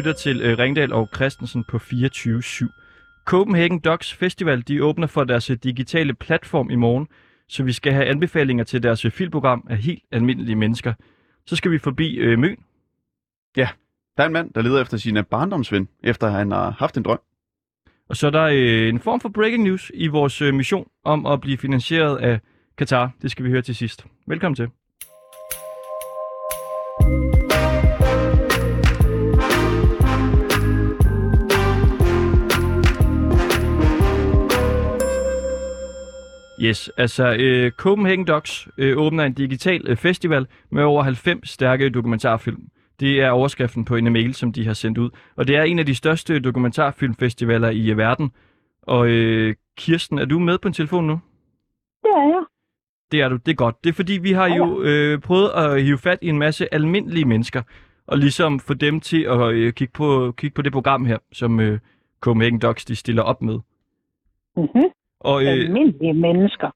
Lytter til øh, Ringdal og Christensen på 24-7. Copenhagen Docs Festival de åbner for deres øh, digitale platform i morgen, så vi skal have anbefalinger til deres øh, filmprogram af helt almindelige mennesker. Så skal vi forbi øh, Møn. Ja, der er en mand, der leder efter sin barndomsven, efter han har haft en drøm. Og så er der øh, en form for breaking news i vores øh, mission om at blive finansieret af Katar. Det skal vi høre til sidst. Velkommen til. Yes, altså øh, Copenhagen Docs øh, åbner en digital øh, festival med over 90 stærke dokumentarfilm. Det er overskriften på en mail, som de har sendt ud. Og det er en af de største dokumentarfilmfestivaler i øh, verden. Og øh, Kirsten, er du med på en telefon nu? Det er jeg. Det er du, det er godt. Det er fordi, vi har jo øh, prøvet at hive fat i en masse almindelige mennesker, og ligesom få dem til at øh, kigge, på, kigge på det program her, som øh, Copenhagen Docs de stiller op med. Mm-hmm. Og, øh, Almindelige mennesker.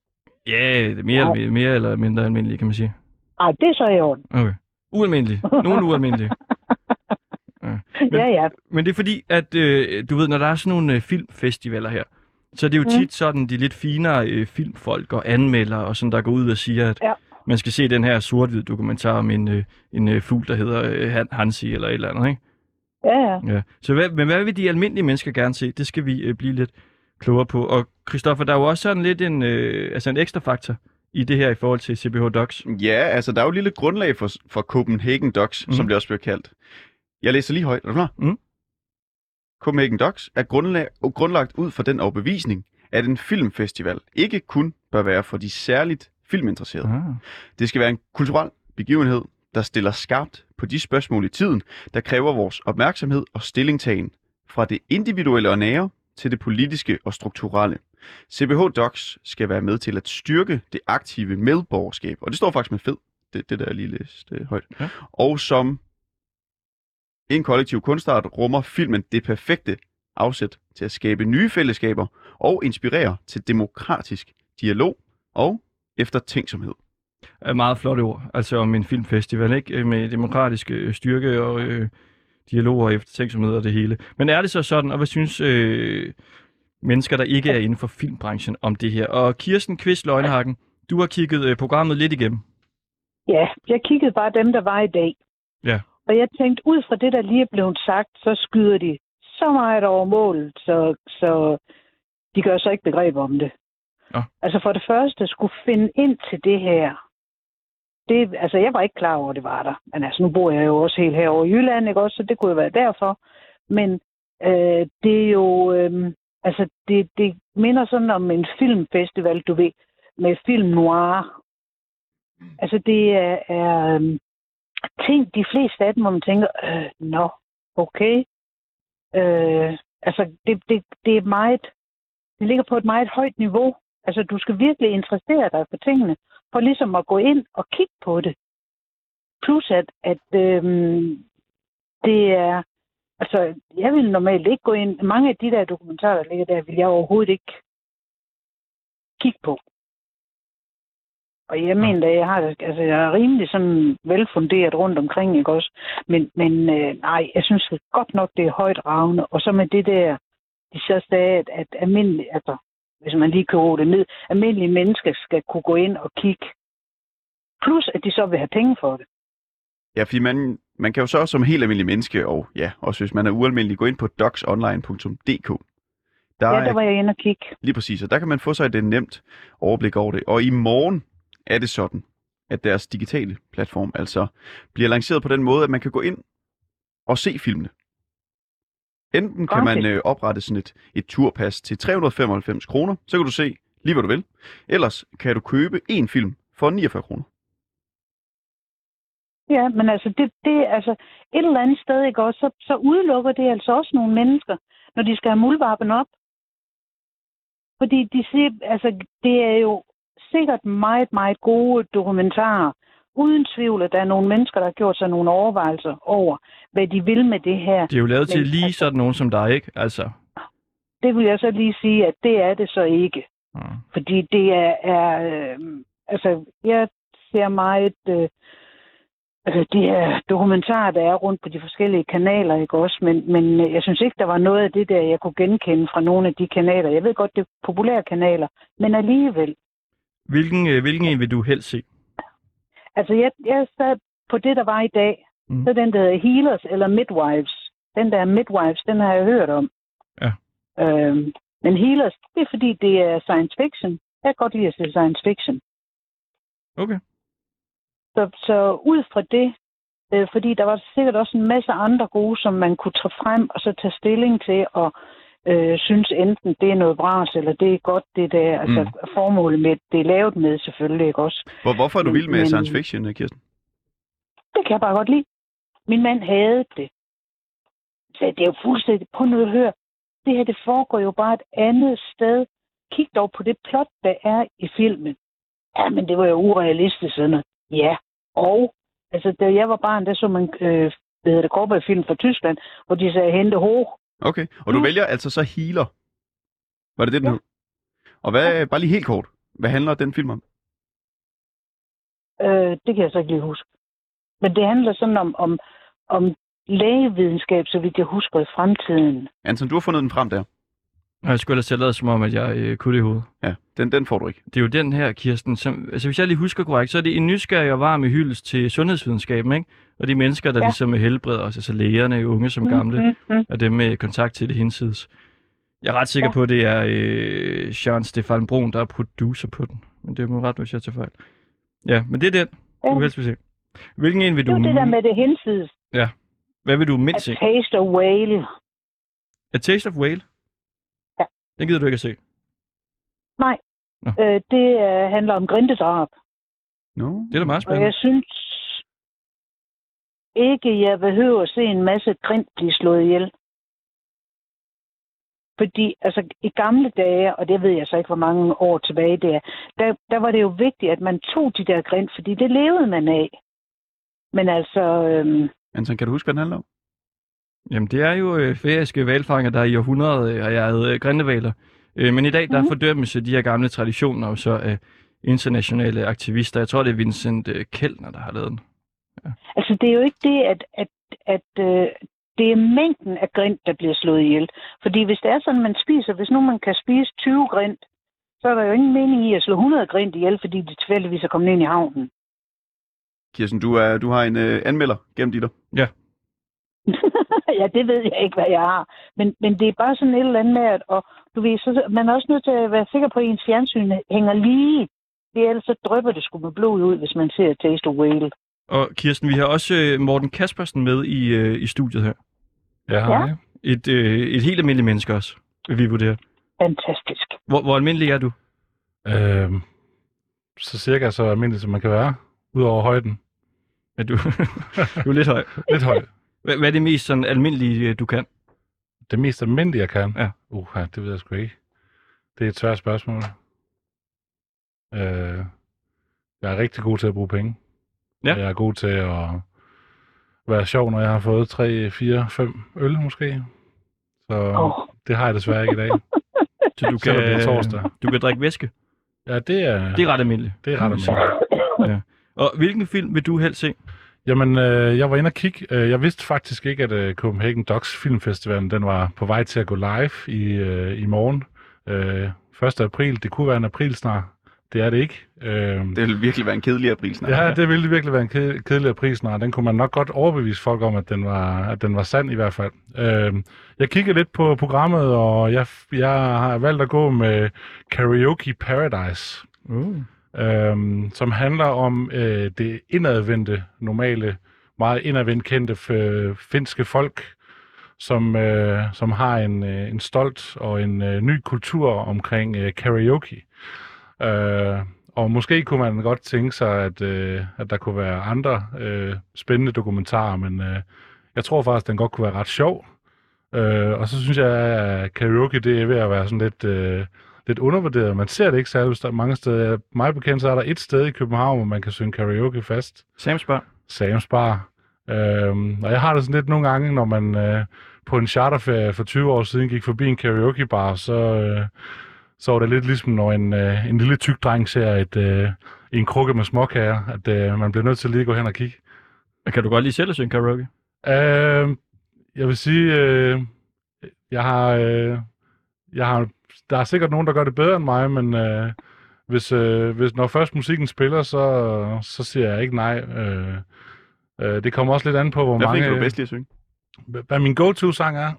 ja, er mere, Ja. eller, mere eller mindre almindelige, kan man sige. Ej, det er så i orden. Okay. Ualmindelige. Nogle ualmindelige. Men- Ja, ja. Men det er fordi, at øh, du ved, når der er sådan nogle øh, filmfestivaler her, så er det jo Mm. tit sådan de lidt finere øh, filmfolk og anmeldere, og sådan, der går ud og siger, at Ja. man skal se den her sort-hvid dokumentar om en, øh, en øh, fugl, der hedder øh, Han- Hansi eller et eller andet, ikke? Ja, ja. Ja. Så hvad, men hvad vil de almindelige mennesker gerne se? Det skal vi øh, blive lidt klogere på. Og Christoffer, der er jo også sådan lidt en, øh, altså en ekstra faktor i det her i forhold til CBH Docs. Ja, altså der er jo et lille grundlag for, for Copenhagen Docs, mm. Mhm. som det også bliver kaldt. Jeg læser lige højt. Er du klar? Mhm. Copenhagen Docs er grundlag, grundlagt ud fra den overbevisning, at en filmfestival ikke kun bør være for de særligt filminteresserede. Ah. Det skal være en kulturel begivenhed, der stiller skarpt på de spørgsmål i tiden, der kræver vores opmærksomhed og stillingtagen fra det individuelle og nære til det politiske og strukturelle. CBH Docs skal være med til at styrke det aktive medborgerskab, og det står faktisk med fed, det, det der lige læste øh, højt. Ja. Og som en kollektiv kunstart rummer filmen det perfekte afsæt til at skabe nye fællesskaber og inspirere til demokratisk dialog og eftertænksomhed. er meget flotte ord, altså om en filmfestival, ikke? Med demokratisk øh, styrke og øh, dialog og eftertænksomhed og det hele. Men er det så sådan, og hvad synes øh, mennesker, der ikke er inden for filmbranchen om det her? Og Kirsten Kvist Løgnhagen, du har kigget øh, programmet lidt igennem. Ja, jeg kiggede bare dem, der var i dag. Ja. Og jeg tænkte, ud fra det, der lige er blevet sagt, så skyder de så meget over målet, så, så de gør så ikke begreb om det. Nå. Altså for det første skulle finde ind til det her. Det, altså jeg var ikke klar over, at det var der. Men altså nu bor jeg jo også helt herovre i Jylland, ikke også? Så det kunne jo være derfor. Men øh, det er jo... Øh, altså det, det minder sådan om en filmfestival, du ved, med film noir. Altså det er, er øhm, ting, de fleste af dem, hvor man tænker, øh, nå, okay. Øh, altså det, det, det er meget, det ligger på et meget højt niveau. Altså du skal virkelig interessere dig for tingene, for ligesom at gå ind og kigge på det. Plus at, at øhm, det er, altså jeg vil normalt ikke gå ind, mange af de der dokumentarer, der ligger der, vil jeg overhovedet ikke kigge på. Og jeg mener, at jeg har, altså, jeg er rimelig sådan velfunderet rundt omkring, ikke også? Men, men øh, nej, jeg synes godt nok, det er højt ravne. Og så med det der, de så sagde, at, at almindelige, altså, hvis man lige kører det ned, almindelige mennesker skal kunne gå ind og kigge. Plus, at de så vil have penge for det. Ja, fordi man, man kan jo så som helt almindelig menneske, og ja, også hvis man er ualmindelig, gå ind på docsonline.dk. Der Ja, er der var jeg inde og kigge. lige præcis, og der kan man få sig et nemt overblik over det. Og i morgen er det sådan, at deres digitale platform altså bliver lanceret på den måde, at man kan gå ind og se filmene. Enten kan man øh, oprette sådan et, et turpas til 395 kroner, så kan du se lige hvad du vil. Ellers kan du købe en film for 49 kroner. Ja, men altså, det, det, altså et eller andet sted, ikke også, så, så udelukker det altså også nogle mennesker, når de skal have muldvarpen op. Fordi de siger, altså, det er jo sikkert meget, meget gode dokumentarer. Uden tvivl, at der er nogle mennesker, der har gjort sig nogle overvejelser over, hvad de vil med det her. Det er jo lavet til Men lige altså- sådan nogen som dig, ikke? Altså, Det vil jeg så lige sige, at det er det så ikke. ja. Fordi det er, er øh, altså, jeg ser meget, øh, øh, de her dokumentarer, der er rundt på de forskellige kanaler, ikke også? Men, men øh, jeg synes ikke, der var noget af det der, jeg kunne genkende fra nogle af de kanaler. Jeg ved godt, det er populære kanaler, men alligevel. Hvilken, øh, hvilken en vil du helst se? Altså, jeg, jeg sad på det, der var i dag. Mm. Så den, der hedder Healers eller Midwives. Den der Midwives, den har jeg hørt om. Ja. Øhm, men Healers, det er fordi, det er science fiction. Jeg kan godt lide at se science fiction. Okay. Så, så ud fra det, øh, fordi der var sikkert også en masse andre gode, som man kunne tage frem og så tage stilling til og øh, synes enten det er noget bras, eller det er godt det der. Altså Mm. formålet med, det er lavet med selvfølgelig, ikke også? Hvor, hvorfor er du Men- vild med men- science fiction, øh, Kirsten? Det kan jeg bare godt lide. Min mand havde det. Så det er jo fuldstændig... Prøv nu at høre. Det her, det foregår jo bare et andet sted. Kig dog på det plot, der er i filmen. Ja, men det var jo urealistisk sådan noget. Ja, og... Altså, da jeg var barn, der så man, øh, hvad hedder det, cowboyfilm fra Tyskland, hvor de sagde, hente ho. Okay, og du Mm. vælger altså så Healer. Var det det, den Ja. hed? Og hvad, bare lige helt kort, hvad handler den film om? Øh, det kan jeg så ikke lige huske. Men det handler sådan om, om, om lægevidenskab, så vidt jeg husker i fremtiden. Anton, du har fundet den frem der. Og jeg skulle ellers have lavet som om, at jeg øh, kunne det i hovedet. Ja, den, den får du ikke. Det er jo den her, Kirsten, som, altså hvis jeg lige husker korrekt, så er det en nysgerrig og varm hyldest til sundhedsvidenskaben, ikke? Og de mennesker, der ja. Ja. ligesom helbreder os, altså lægerne, unge som gamle, mm. Mm, mm. og dem med kontakt til det hinsides. Jeg er ret sikker Ja. på, at det er øh, Jean Stefan Brun, der er producer på den. Men det må ret, hvis jeg tager fejl. Ja, men det er den, du Ja. helst vil se. Hvilken en vil Det du... er jo det der med det hinsides. Hvad vil du A mindst se? Taste of Whale. A Taste of Whale? Ja. Den gider du ikke at se. Øh, det øh, handler om grindedrab. No. Det er da meget Og spændende. jeg synes ikke, jeg behøver at se en masse grind blive slået ihjel. Fordi altså, i gamle dage, og det ved jeg så ikke, hvor mange år tilbage det er, der, der var det jo vigtigt, at man tog de der grind, fordi det levede man af. Men altså, øhm, Anton, kan du huske, hvad den handler om? Jamen, det er jo øh, færøske valfanger, der i århundrede øh, har jaget øh, grindevaler. Øh, men i dag, der Mhm. fordømmes de her gamle traditioner jo så af internationale aktivister. Jeg tror, det er Vincent øh, Kellner, der har lavet den. Altså, det er jo ikke det, at, at, at øh, det er mængden af grind, der bliver slået ihjel. Fordi hvis det er sådan, man spiser, hvis nu man kan spise 20 grind, så er der jo ingen mening i at slå 100 grind ihjel, fordi de tilfældigvis er kommet ind i havnen. Kirsten, du, er, du har en øh, anmelder gennem dig. ja, det ved jeg ikke, hvad jeg har. Men, men det er bare sådan et eller andet med, at og, du ved, så, man er også nødt til at være sikker på, at ens fjernsyn hænger lige. Det er ellers så drypper det sgu med blod ud, hvis man ser Taste of Whale. Og Kirsten, vi har også øh, Morten Kaspersen med i, øh, i studiet her. Ja, hej. Et, øh, et helt almindeligt menneske også, vil vi vurdere. Fantastisk. Hvor, hvor almindelig er du? Øhm, så cirka så almindelig, som man kan være, udover højden. Er du, du er lidt høj. Lidt høj. Hvad, hvad er det mest sådan almindelige, øh, du kan? Det mest almindelige, jeg kan? Ja. Uh, det ved jeg sgu ikke. Det er et svært spørgsmål. Øh, jeg er rigtig god til at bruge penge. Ja. Jeg er god til at være sjov, når jeg har fået 3, 4, 5 øl måske. Så Åh, det har jeg desværre ikke i dag. Så du kan, det torsdag. du kan drikke væske. Ja, det er, Det er ret almindeligt. det er ret almindeligt. Og hvilken film vil du helst se? Jamen, øh, jeg var inde og kigge. Øh, jeg vidste faktisk ikke, at øh, Copenhagen Docs Filmfestivalen den var på vej til at gå live i, øh, i morgen. Øh, 1. april. Det kunne være en april snart. Det er det ikke. Øh, Det vil virkelig være en kedelig april snart. Ja, det ville virkelig være en ked- kedelig april snart. Den kunne man nok godt overbevise folk om, at den var, at den var sand i hvert fald. Øh, jeg kiggede lidt på programmet, og jeg, jeg har valgt at gå med Karaoke Paradise Uh. øhm, som handler om øh, det indadvendte, normale, meget indadvendt kendte f- finske folk, som, øh, som har en, øh, en stolt og en øh, ny kultur omkring øh, karaoke. Øh, og måske kunne man godt tænke sig, at, øh, at der kunne være andre øh, spændende dokumentarer, men øh, jeg tror faktisk, den godt kunne være ret sjov. Øh, og så synes jeg, at karaoke det er ved at være sådan lidt... Øh, lidt undervurderet. Man ser det ikke særlig mange steder. Mig bekendt, så er der et sted i København, hvor man kan synge karaoke fast. Sam's Bar. Sam's Bar. Øhm, og jeg har det sådan lidt nogle gange, når man øh, på en charterferie for 20 år siden gik forbi en karaokebar, så, øh, så var det lidt ligesom, når en, øh, en lille tyk dreng ser et, øh, en krukke med småkager, at øh, man bliver nødt til lige at gå hen og kigge. Kan du godt lige selv at synge karaoke? Øh, jeg vil sige, øh, jeg har, øh, jeg har, der er sikkert nogen, der gør det bedre end mig, men øh, hvis, øh, hvis når først musikken spiller, så, så siger jeg ikke nej. Øh, øh, det kommer også lidt an på, hvor Hvad mange... kan du bedst lide at synge? Hvad min go-to-sang er,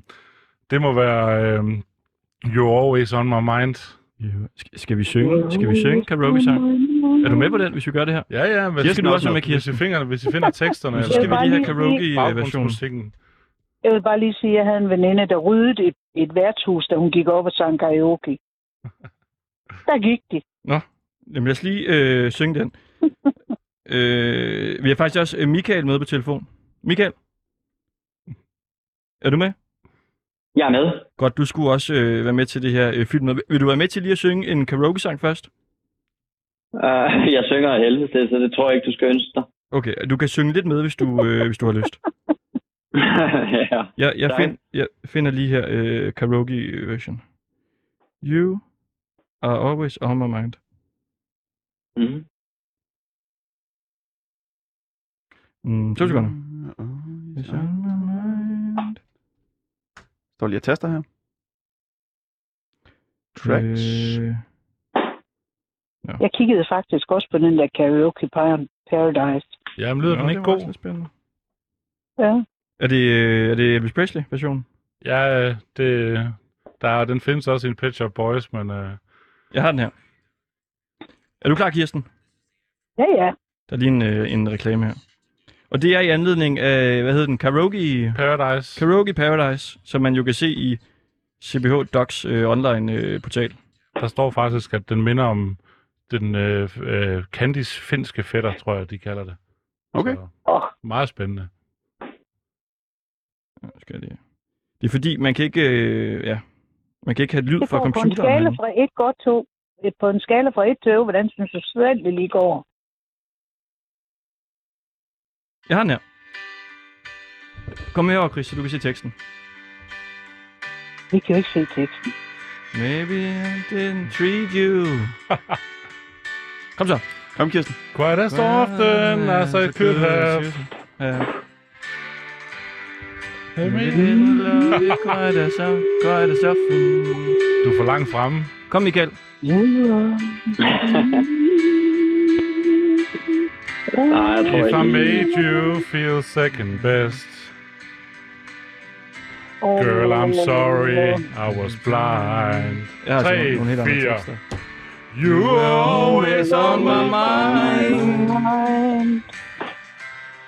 det må være øh, You're Always On My Mind. Skal, skal vi synge? Skal vi synge karaoke-sang? Er du med på den, hvis vi gør det her? Ja, ja, hvis, Kirsten, du hvis, også med, hvis, Kirsten. I finder, hvis I finder teksterne, Så skal vi lige have karaoke-versionen. Jeg vil bare lige sige, at jeg havde en veninde, der ryddede et, et værtshus, da hun gik op og sang karaoke. Der gik de. Jamen lad os lige øh, synge den. øh, vi har faktisk også øh, Michael med på telefon. Michael? Er du med? Jeg er med. Godt, du skulle også øh, være med til det her øh, film. Vil du være med til lige at synge en karaoke-sang først? Uh, jeg synger af helvede til, så det tror jeg ikke, du skal ønske dig. Okay, du kan synge lidt med, hvis du, øh, hvis du har lyst. ja. Jeg, jeg, find, jeg finder lige her øh, karaoke-version. You are always on my mind. Mm. Mm, to sekunder. Mm. It's on my mind. Står lige og taster her. Tracks. Øh, Jeg kiggede faktisk også på den der karaoke Par- paradise. Jamen, lyder nå, den det ikke var god? spændende. Ja. Er det, øh, er det Elvis Presley-versionen? Ja, det, der, er- den findes også i en Pet Shop Boys, men øh, Jeg har den her. Er du klar, Kirsten? Ja, ja. Der er lige en, øh, en reklame her. Og det er i anledning af, hvad hedder den, Karaoke, Paradise. Karaoke Paradise, som man jo kan se i CBH Docs øh, online øh, portal. Der står faktisk, at den minder om den øh, øh, Candys finske fætter, tror jeg, de kalder det. Okay. Så, Åh, meget spændende. Ja, skal lige. Det er fordi, man kan ikke, øh, ja, man kan ikke have lyd det fra går på en computeren. skala fra 1 godt 2. På en skala fra 1 til 11, hvordan synes du selv, det lige går? Jeg har den her. Kom med over, Chris, så du kan se teksten. Vi kan ikke se teksten. Maybe I didn't treat you. Kom så. Kom, Kirsten. Quite as often as I could have. We me- didn't love you quite as, quite as often. Du er for langt fremme. Kom, Michael. Nej, jeg tror If I made you feel second best. Girl, I'm sorry, I was blind. Jeg har altså Tre, nogle, nogle helt. You were always on my mind.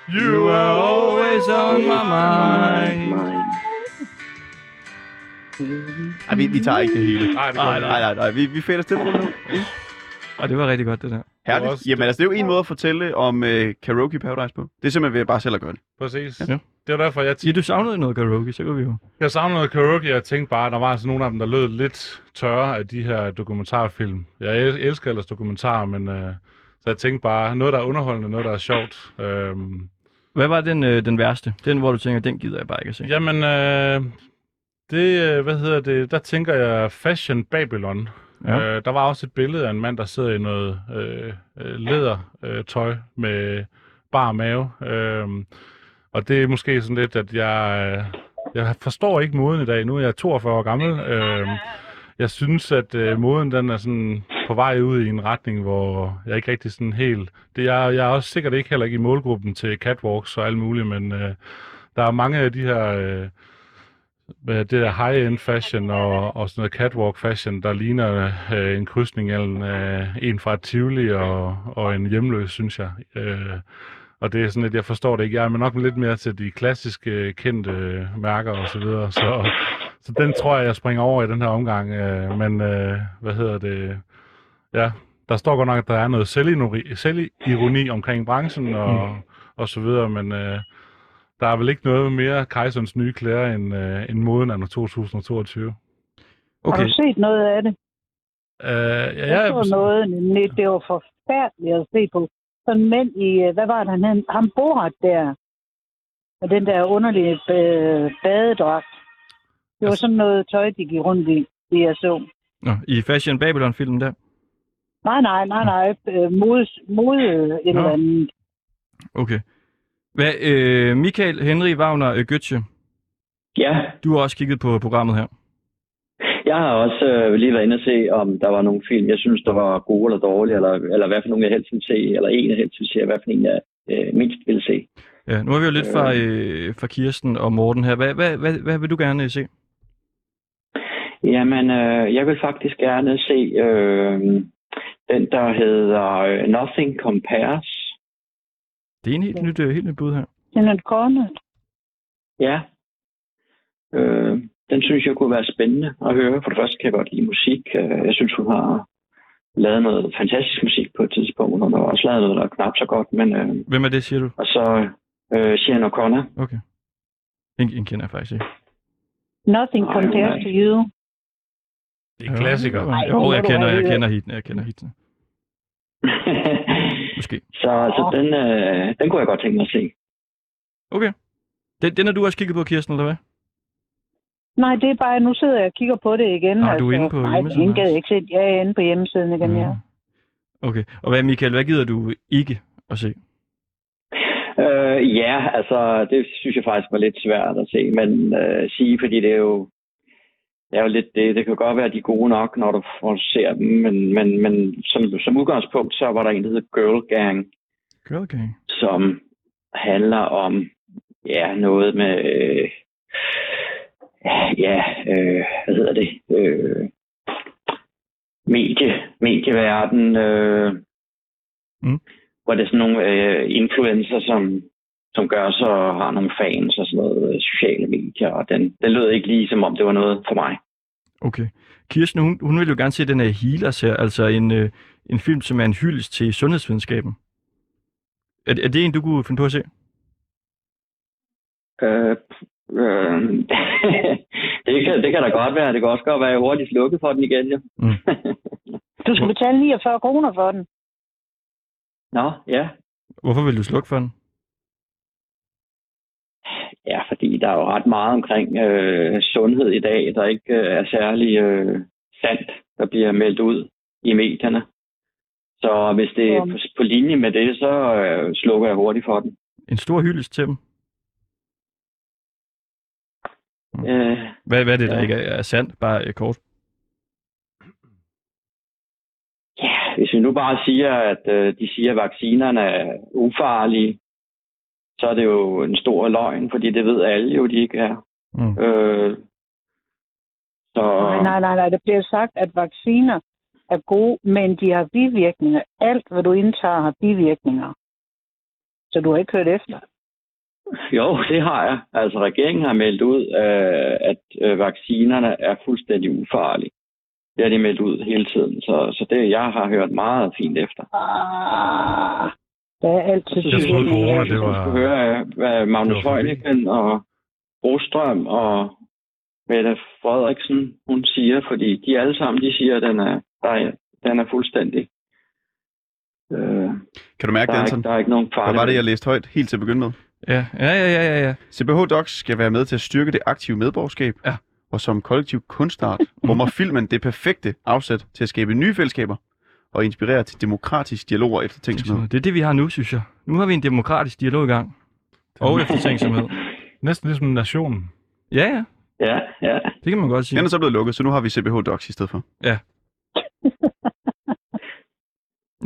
You were always on my mind. Ej, vi, vi tager ikke det hele. Nej, det Nej, går nej, nej, nej. Vi, vi fælder stille rundt nu. Og det var rigtig godt, det der. Herligt. også- Jamen, altså, det er jo en måde at fortælle om øh, Karaoke Paradise på. Det er simpelthen ved bare selv at gøre det. Præcis. Ja. Det var derfor, jeg, Siger du savnede noget karaoke, så kan vi jo. jeg savnede noget karaoke. Jeg tænkte bare, at der var altså nogle af dem, der lød lidt tørre af de her dokumentarfilm. Jeg el- elsker ellers dokumentarer, men øh, så jeg tænkte bare, noget der er underholdende, noget der er sjovt. Øhm, Hvad var den, øh, den værste? Den, hvor du tænker, den gider jeg bare ikke at se. Jamen, øh, det, øh, hvad hedder det, der tænker jeg Fashion Babylon. Ja. Øh, der var også et billede af en mand, der sidder i noget øh, øh, lædertøj øh, tøj med bar mave. Øh, og det er måske sådan lidt, at jeg, øh, jeg forstår ikke moden i dag. Nu er jeg 42 år gammel. Øh, jeg synes, at øh, moden den er sådan på vej ud i en retning, hvor jeg ikke rigtig sådan helt... Det, jeg, jeg er også sikkert ikke heller ikke i målgruppen til catwalks og alt muligt, men øh, der er mange af de her... Øh, hvad det der high-end fashion og, og sådan noget catwalk fashion, der ligner øh, en krydsning mellem øh, en fra et Tivoli og, og en hjemløs, synes jeg. Øh, og det er sådan lidt, jeg forstår det ikke. Jeg er nok lidt mere til de klassiske, kendte øh, mærker og så videre. Så, så den tror jeg, jeg springer over i den her omgang. Øh, men øh, hvad hedder det? Ja, der står godt nok, at der er noget selvironi, selvironi omkring branchen og, mm. og så videre, men øh, der er vel ikke noget mere kejserens nye klæder end, øh, end moden af 2022. Har Okay, du set noget af det? Øh, ja, Jeg ja, så noget, nemlig, det var forfærdeligt at se på. Sådan en mænd i, øh, hvad var det, han hed? Ham Borat der. Med den der underlige øh, badedragt. Det var Altså- sådan noget tøj, de gik rundt i, det jeg så. Nå, i Fashion Babylon-filmen der. Nej, nej, nej, nej. Øh, mode, mode øh, et eller Nå. andet. Okay. Hvad, øh, Michael Henry Wagner øh, Götze, Ja, du har også kigget på programmet her. jeg har også øh, lige været inde og se, om der var nogle film, jeg synes, der var gode eller dårlige, eller, eller hvad for nogle jeg helst ville se, eller en jeg helst ville se, og hvad for en jeg øh, mindst ville se. Ja, nu har vi jo lidt fra, øh, fra Kirsten og Morten her. Hvad, hvad, hvad, hvad vil du gerne øh, se? Jamen, øh, jeg vil faktisk gerne se øh, den, der hedder øh, Nothing Compares. Det er en helt nyt, øh, helt nyt bud her. Den er kornet. Ja. Øh, den synes jeg kunne være spændende at høre. For det første kan jeg godt lide musik. Øh, Jeg synes, hun har lavet noget fantastisk musik på et tidspunkt. Hun har også lavet noget, der er knap så godt. Men, øh, Hvem er det, siger du? og så øh, Sian O'Connor. Okay. En, en kender jeg faktisk ikke. Nothing Ej, compares nej. to you. Det er en klassiker. Jo, jeg kender, jeg kender hitene, jeg kender hitene. Måske. så så den, øh, den kunne jeg godt tænke mig at se. Okay. Den, den har du også kigget på, Kirsten, eller hvad? Nej, det er bare, nu sidder jeg og kigger på det igen. Nå, du er inde på nej, hjemmesiden også. jeg ikke se. Jeg er inde på hjemmesiden igen, ja. Mm. Okay. Og hvad, Michael, hvad gider du ikke at se? Øh, ja, altså, det synes jeg faktisk var lidt svært at se, men øh, sige, fordi det er jo, det er jo lidt det. Det kan godt være, at de er gode nok, når du, når du ser dem, men, men, men som, som udgangspunkt, så var der en, der hedder Girl Gang, Girl Gang. som handler om ja, noget med, øh, ja, øh, hvad hedder det, øh, medie, medieverden, øh, Mm. hvor det er sådan nogle øh, influencer, som, som gør så har nogle fans og sådan noget øh, sociale medier, og den, den lød ikke lige som om det var noget for mig. Okay. Kirsten, hun, hun vil jo gerne se den her Healers her, altså en, øh, en film, som er en hyldest til sundhedsvidenskaben. Er, er det en, du kunne finde på at se? Øh, øh, det, kan, det kan da godt være. Det kan også godt være, at jeg hurtigt slukket for den igen, jo. Mm. Du skal betale 49 kroner for den. Nå, ja. Hvorfor vil du slukke for den? Ja, fordi der er jo ret meget omkring øh, sundhed i dag, der ikke øh, er særlig øh, sandt, der bliver meldt ud i medierne. Så hvis det er på, på linje med det, så øh, slukker jeg hurtigt for den. En stor hyldest til dem? Øh, Hvad, hvad er det, der Ja. ikke er, er sandt? Bare øh, kort. ja, hvis vi nu bare siger, at øh, de siger, at vaccinerne er ufarlige, så er det jo en stor løgn, fordi det ved alle jo, de ikke er. Mm. Øh, så, Nej, nej, nej, nej. Det bliver sagt, at vacciner er gode, men de har bivirkninger. Alt, hvad du indtager, har bivirkninger. Så du har ikke hørt efter. Jo, det har jeg. Altså, regeringen har meldt ud, øh, at øh, vaccinerne er fuldstændig ufarlige. Det har de meldt ud hele tiden. Så, så det, jeg har hørt meget fint efter. Ah, der er altid Jeg troede, corona, at det du var- skulle høre, hvad Magnus. Heunicke og Brostrøm og Mette Frederiksen, hun siger, fordi de alle sammen, de siger, at den er, der er, den er fuldstændig. Øh, Kan du mærke der, det, er Anton? ikke, der er ikke nogen Hvad farlig. var det, jeg læste højt helt til at begynde med? Ja, ja, ja, ja, ja, ja. CBH Docs skal være med til at styrke det aktive medborgerskab, Ja. og som kollektiv kunstart rummer filmen det perfekte afsæt til at skabe nye fællesskaber og inspirere til demokratisk dialog og eftertænksomhed. Det er det, vi har nu, synes jeg. Nu har vi en demokratisk dialog i gang. Og eftertænksomhed. Næsten ligesom nationen. Ja, ja. Ja, ja. Det kan man godt sige. Den er så blevet lukket, så nu har vi CBH Docs i stedet for.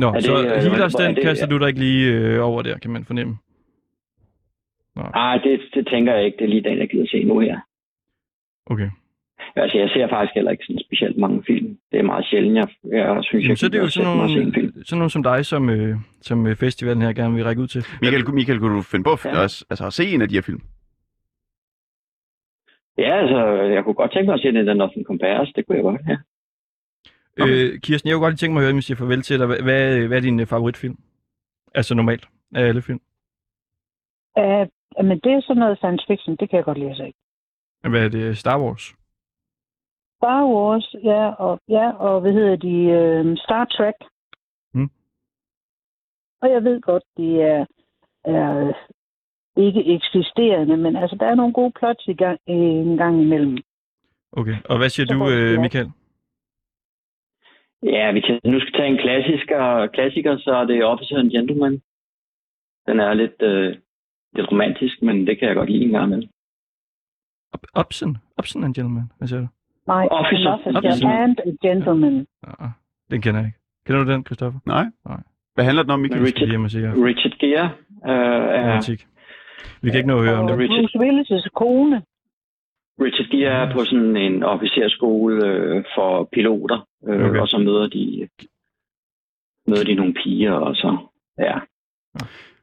Nå, det, så øh, er den det- kaster du dig ikke lige øh, over der, kan man fornemme. Ej, det, det tænker jeg ikke. Det er lige den, jeg gider se nu her. Okay. Altså, jeg ser faktisk heller ikke sådan specielt mange film. Det er meget sjældent, jeg, jeg synes, Jamen, jeg så er det jo gider sådan en film. nogle, sådan nogle som dig, som, øh, som øh, festivalen her gerne vil række ud til. Michael, Michael kunne du finde på at, Ja. ja. altså, at se en af de her film? Ja, altså, jeg kunne godt tænke mig at se den der Nothing Compares. Det kunne jeg godt, ja. Okay. Øh, Kirsten, jeg kunne godt lige tænke mig at høre, hvis jeg farvel til dig. Hvad, hvad, hvad er din øh, favoritfilm? Altså normalt af alle film. Uh, men det er sådan noget science fiction, det kan jeg godt lide at se. Hvad er det? Star Wars? Star Wars, ja, og, ja, og hvad hedder de, øh, Star Trek. Mm. Og jeg ved godt, de er, er ikke eksisterende, men altså, der er nogle gode plots i gang, en gang imellem. Okay. Og hvad siger Så du, øh, ja. Michael? Ja, hvis jeg nu skal tage en klassiker, klassiker så er det Officer and Gentleman. Den er lidt, øh, lidt romantisk, men det kan jeg godt lide en gang med. Op- Opsen? Opsen and Gentleman? Hvad siger du? Nej, Officer. an officer Officer. and a gentleman. Ah, den kender jeg ikke. Kender du den, Christoffer? Nej. Nej. Hvad handler den om, Michael? Jer. Richard Gere øh, er, Romantik. Vi kan ikke nå at høre om det. Richard. Bruce Willis' kone. Richard Gere er på sådan en officerskole øh, for piloter, øh, Okay. og så møder de, møder de nogle piger, og så, ja.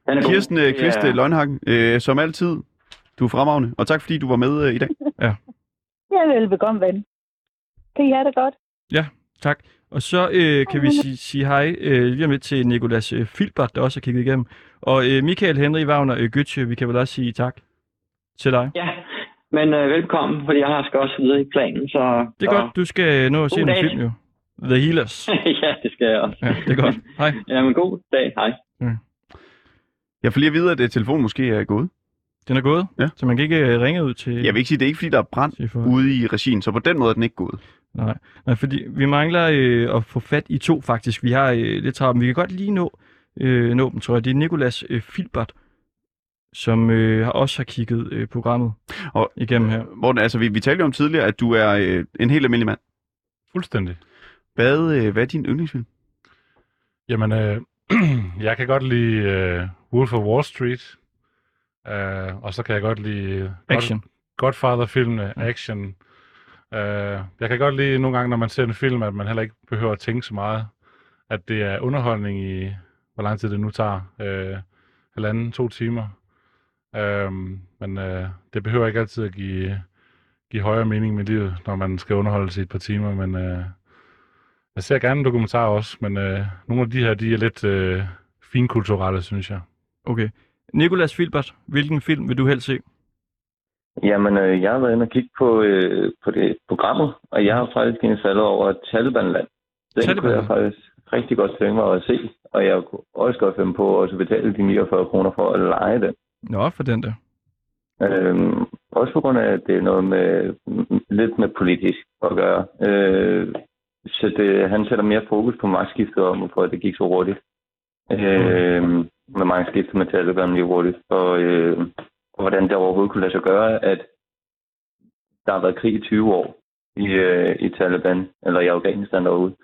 Den er god. Kirsten øh, Det Kvist er- øh, Løgnhagen, øh, som altid, du er fremragende, og tak fordi du var med øh, i dag. Ja, velbekomme, ven. I have det godt? Tak. Og så øh, kan vi sige, sige hej øh, lige om lidt til Nikolas øh, Filbert, der også har kigget igennem. Og øh, Michael Henry Wagner øh, Götze, vi kan vel også sige tak til dig. Ja, men øh, velkommen, fordi jeg skal også videre i planen, så... Det er så... godt, du skal nå at se en film jo. The Healers. ja, det skal jeg også. Ja, det er godt. Hej. Ja, men god dag. Hej. Jeg får lige at vide, at øh, telefonen måske er gået. Den er gået, Ja. så man kan ikke øh, ringe ud til... Jeg vil ikke sige, det er ikke fordi, der er brand ude i regien, så på den måde er den ikke gået. Nej, nej, fordi vi mangler øh, at få fat i to faktisk. Vi har øh, lidt travlt, men vi kan godt lige nå, øh, nå dem, tror jeg. Det er Nikolas øh, Filbert, som øh, har også har kigget øh, programmet Og- igennem her. Morten, altså vi, vi talte jo om tidligere, at du er øh, en helt almindelig mand. Fuldstændig. Hvad, øh, hvad er din yndlingsfilm? Jamen, øh, jeg kan godt lide øh, Wolf of Wall Street. Øh, og så kan jeg godt lide øh, Action. Godfather-filmene, action. Øh, jeg kan godt lide nogle gange, når man ser en film, at man heller ikke behøver at tænke så meget. At det er underholdning i, hvor lang tid det nu tager. Øh, halvanden, to timer. Øh, men øh, det behøver ikke altid at give, give højere mening med livet, når man skal underholde sig et par timer. Men øh, jeg ser gerne dokumentarer dokumentar også, men øh, nogle af de her, de er lidt øh, finkulturelle, synes jeg. Okay. Nikolas Filbert, hvilken film vil du helst se? Jamen, øh, jeg har været inde og kigge på, øh, på det programmet, og jeg har faktisk faldet over Talibanland. Den kunne Talibanland? jeg faktisk rigtig godt tænke mig at se, og jeg kunne også godt finde på at betale de 49 kroner for at lege den. Nå, for den der. Øhm, også på grund af, at det er noget med lidt med politisk at gøre. Øh, så det, han sætter mere fokus på magtskiftet om, hvorfor det gik så hurtigt. Øh, med mange skifter med Taliban lige hurtigt. Og, øh, og hvordan det overhovedet kunne lade sig gøre, at der har været krig i 20 år i, øh, i Taliban, eller i Afghanistan derude.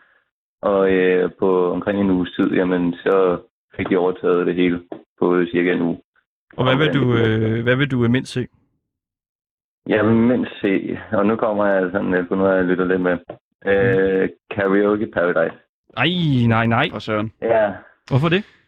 Og øh, på omkring en uges tid, jamen, så fik de overtaget det hele på cirka en uge. Og hvad vil du, øh, hvad vil du øh, mindst se? Jamen, men se, og nu kommer jeg sådan lidt på noget, jeg lytter lidt med. Øh, karaoke Paradise. Ej, nej, nej. For Søren. Ja, Hvorfor det?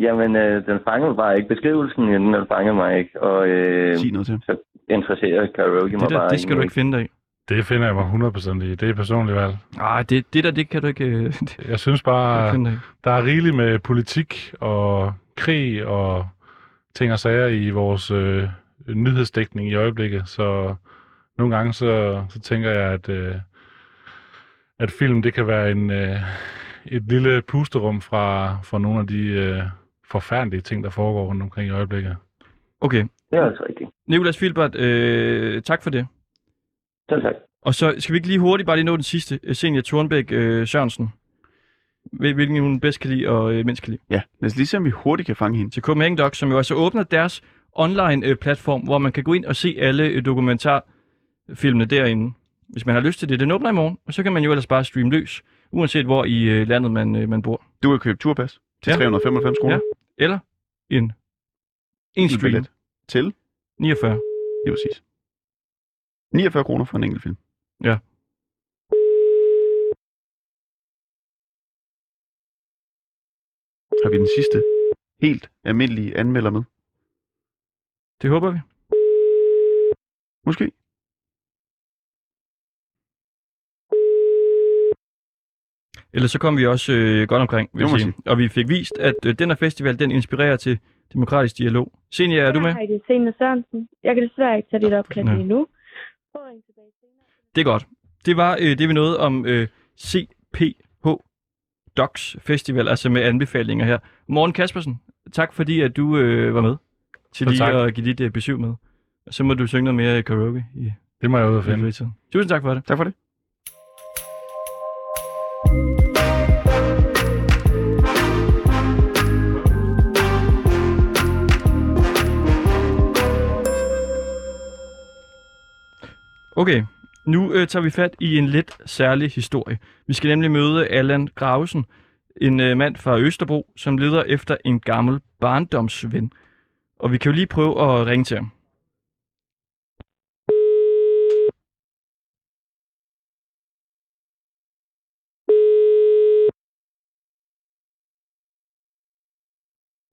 Jamen, øh, den fangede bare ikke. Beskrivelsen i den, fangede mig ikke. Og øh, Sig noget til. så interesserer karaoke mig Det, der, bare det skal du ikke finde dig i. Det finder jeg mig 100% i. Det er personligt valg. Nej, det, det der, det kan du ikke, øh, det Jeg synes bare, der er rigeligt med politik og krig og ting og sager i vores øh, nyhedsdækning i øjeblikket. Så nogle gange så, så tænker jeg, at, øh, at film det kan være en, øh, et lille pusterum fra, fra nogle af de øh, forfærdelige ting, der foregår rundt omkring i øjeblikket. Okay. Det er altså rigtigt. Nikolas Filbert, øh, tak for det. Selv tak. Og så skal vi ikke lige hurtigt bare lige nå den sidste. Øh, Senior Thornbæk øh, Sørensen. Hvil- Hvilken hun bedst kan lide og øh, mindst kan lide. Ja, lad os lige se, om vi hurtigt kan fange hende. Til Copenhagen Docs, som jo altså åbner deres online-platform, hvor man kan gå ind og se alle øh, dokumentarfilmene derinde, hvis man har lyst til det. Den åbner i morgen, og så kan man jo ellers bare streame løs, uanset hvor i øh, landet man, øh, man bor. Du kan købe turpas til Ja. 395 kroner. Ja. Eller en, en stream. Til, 49. det præcis. 49 kroner for en enkelt film. Ja. Har vi den sidste helt almindelige anmelder med? Det håber vi. Måske. Ellers så kom vi også øh, godt omkring, vil jeg sige. Og vi fik vist, at øh, den her festival, den inspirerer til demokratisk dialog. Senia, er du med? Hej, det er Sene Sørensen. Jeg kan desværre ikke tage dit opkald lige nu. Det er godt. Det var øh, det, vi nåede om øh, CPH Docs Festival, altså med anbefalinger her. Morten Kaspersen, tak fordi at du øh, var med til Så lige tak. at give dit øh, besøg med. Og så må du synge noget mere karaoke i, Det må jeg ud og finde. Tusind tak for det. Tak for det. Okay, nu øh, tager vi fat i en lidt særlig historie. Vi skal nemlig møde Allan Gravesen, en øh, mand fra Østerbro, som leder efter en gammel barndomsven. Og vi kan jo lige prøve at ringe til ham.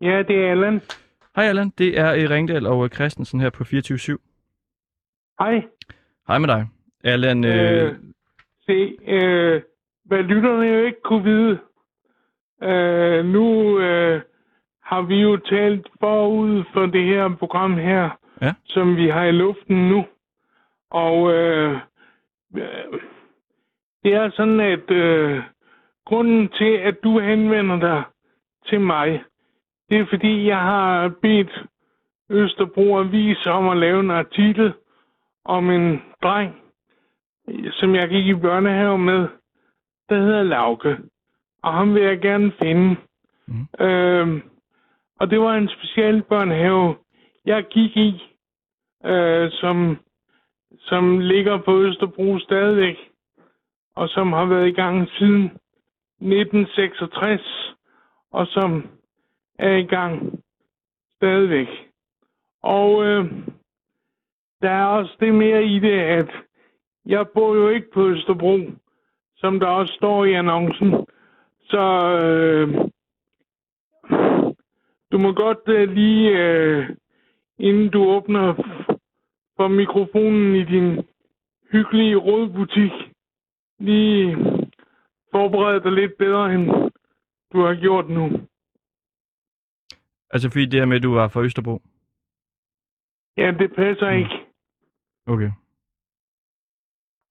Ja, det er Allan. Hej Allan, det er øh, Ringdal og Christensen her på 24 Hej. Hej med dig. Allan, øh, Øh, Se, øh, hvad lytterne jo ikke kunne vide, øh, nu øh, har vi jo talt forud for det her program her, Ja. som vi har i luften nu. Og øh, øh, det er sådan, at øh, grunden til, at du henvender dig til mig, det er fordi, jeg har bedt Østerbro Avis om at lave en artikel om en dreng, som jeg gik i børnehave med, der hedder Lauke. Og ham vil jeg gerne finde. Mhm. Øhm, og det var en speciel børnehave, jeg gik i, øh, som, som ligger på Østerbro stadigvæk, og som har været i gang siden 1966, og som er i gang stadigvæk. Og øh, der er også det mere i det, at jeg bor jo ikke på Østerbro, som der også står i annoncen. Så øh, du må godt øh, lige, øh, inden du åbner for mikrofonen i din hyggelige rådbutik, lige forberede dig lidt bedre, end du har gjort nu. altså fordi det her med, at du var fra Østerbro. Ja, det passer Mm. ikke. Okay.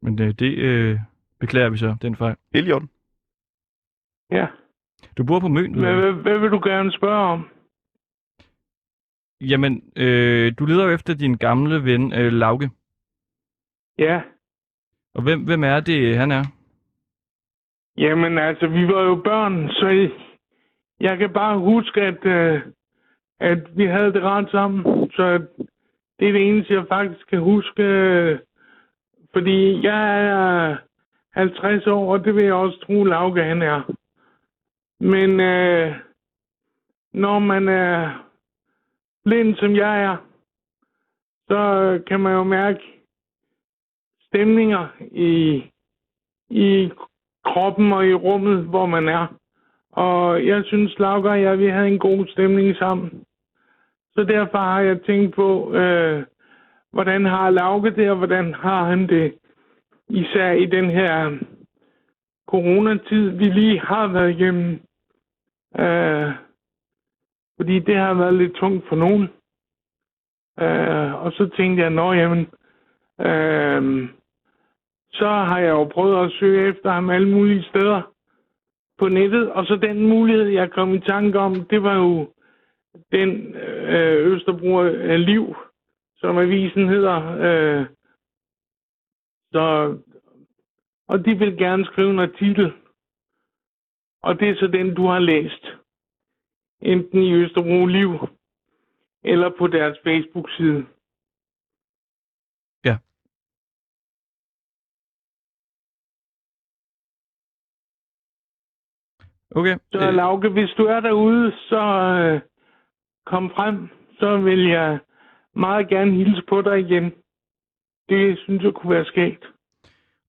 Men det, det øh, beklager vi så, den fejl. Orden. Ja. Du bor på Møn, Hvad, jeg. hvad, hvad vil du gerne spørge om? Jamen, øh, du leder jo efter din gamle ven, øh, Lauke. Ja. Og hvem, hvem er det, han er? Jamen altså, vi var jo børn, så jeg kan bare huske, at, øh, at vi havde det ret sammen. Så det er det eneste, jeg faktisk kan huske. Fordi jeg er 50 år, og det vil jeg også tro, Lauke han er. Men øh, når man er blind, som jeg er, så kan man jo mærke stemninger i, i kroppen og i rummet, hvor man er. Og jeg synes, Lauke og jeg, vi havde en god stemning sammen. Så derfor har jeg tænkt på, øh, hvordan har Lauke det, og hvordan har han det, især i den her coronatid, vi lige har været igennem. Øh, fordi det har været lidt tungt for nogen. Øh, og så tænkte jeg, nå jamen, øh, så har jeg jo prøvet at søge efter ham alle mulige steder på nettet, og så den mulighed, jeg kom i tanke om, det var jo den øh, Østerbro øh, Liv, som avisen hedder. Øh, så, og de vil gerne skrive en artikel, og det er så den, du har læst. Enten i Østerbro Liv, eller på deres Facebook-side. Okay. Så Lauke, hvis du er derude, så øh, kom frem. Så vil jeg meget gerne hilse på dig igen. Det synes jeg kunne være skægt.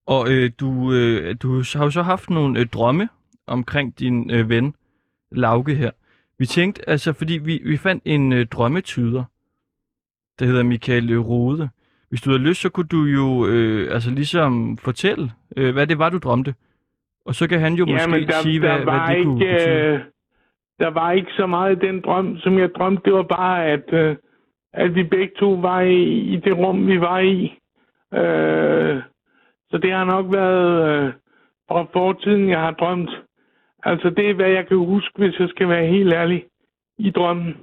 og øh, du, øh, du har jo så haft nogle øh, drømme omkring din øh, ven, Lauke her. Vi tænkte, altså, fordi vi, vi fandt en øh, drømmetyder, der hedder Michael øh, Rode. Hvis du havde lyst, så kunne du jo øh, altså ligesom fortælle, øh, hvad det var, du drømte. Og så kan han jo måske Jamen, der, sige, der hvad, hvad det kunne ikke, betyde. Der var ikke så meget i den drøm, som jeg drømte. Det var bare, at, øh, at vi begge to var i, i det rum, vi var i. Øh, så det har nok været øh, fra fortiden, jeg har drømt. Altså, det er, hvad jeg kan huske, hvis jeg skal være helt ærlig, i drømmen.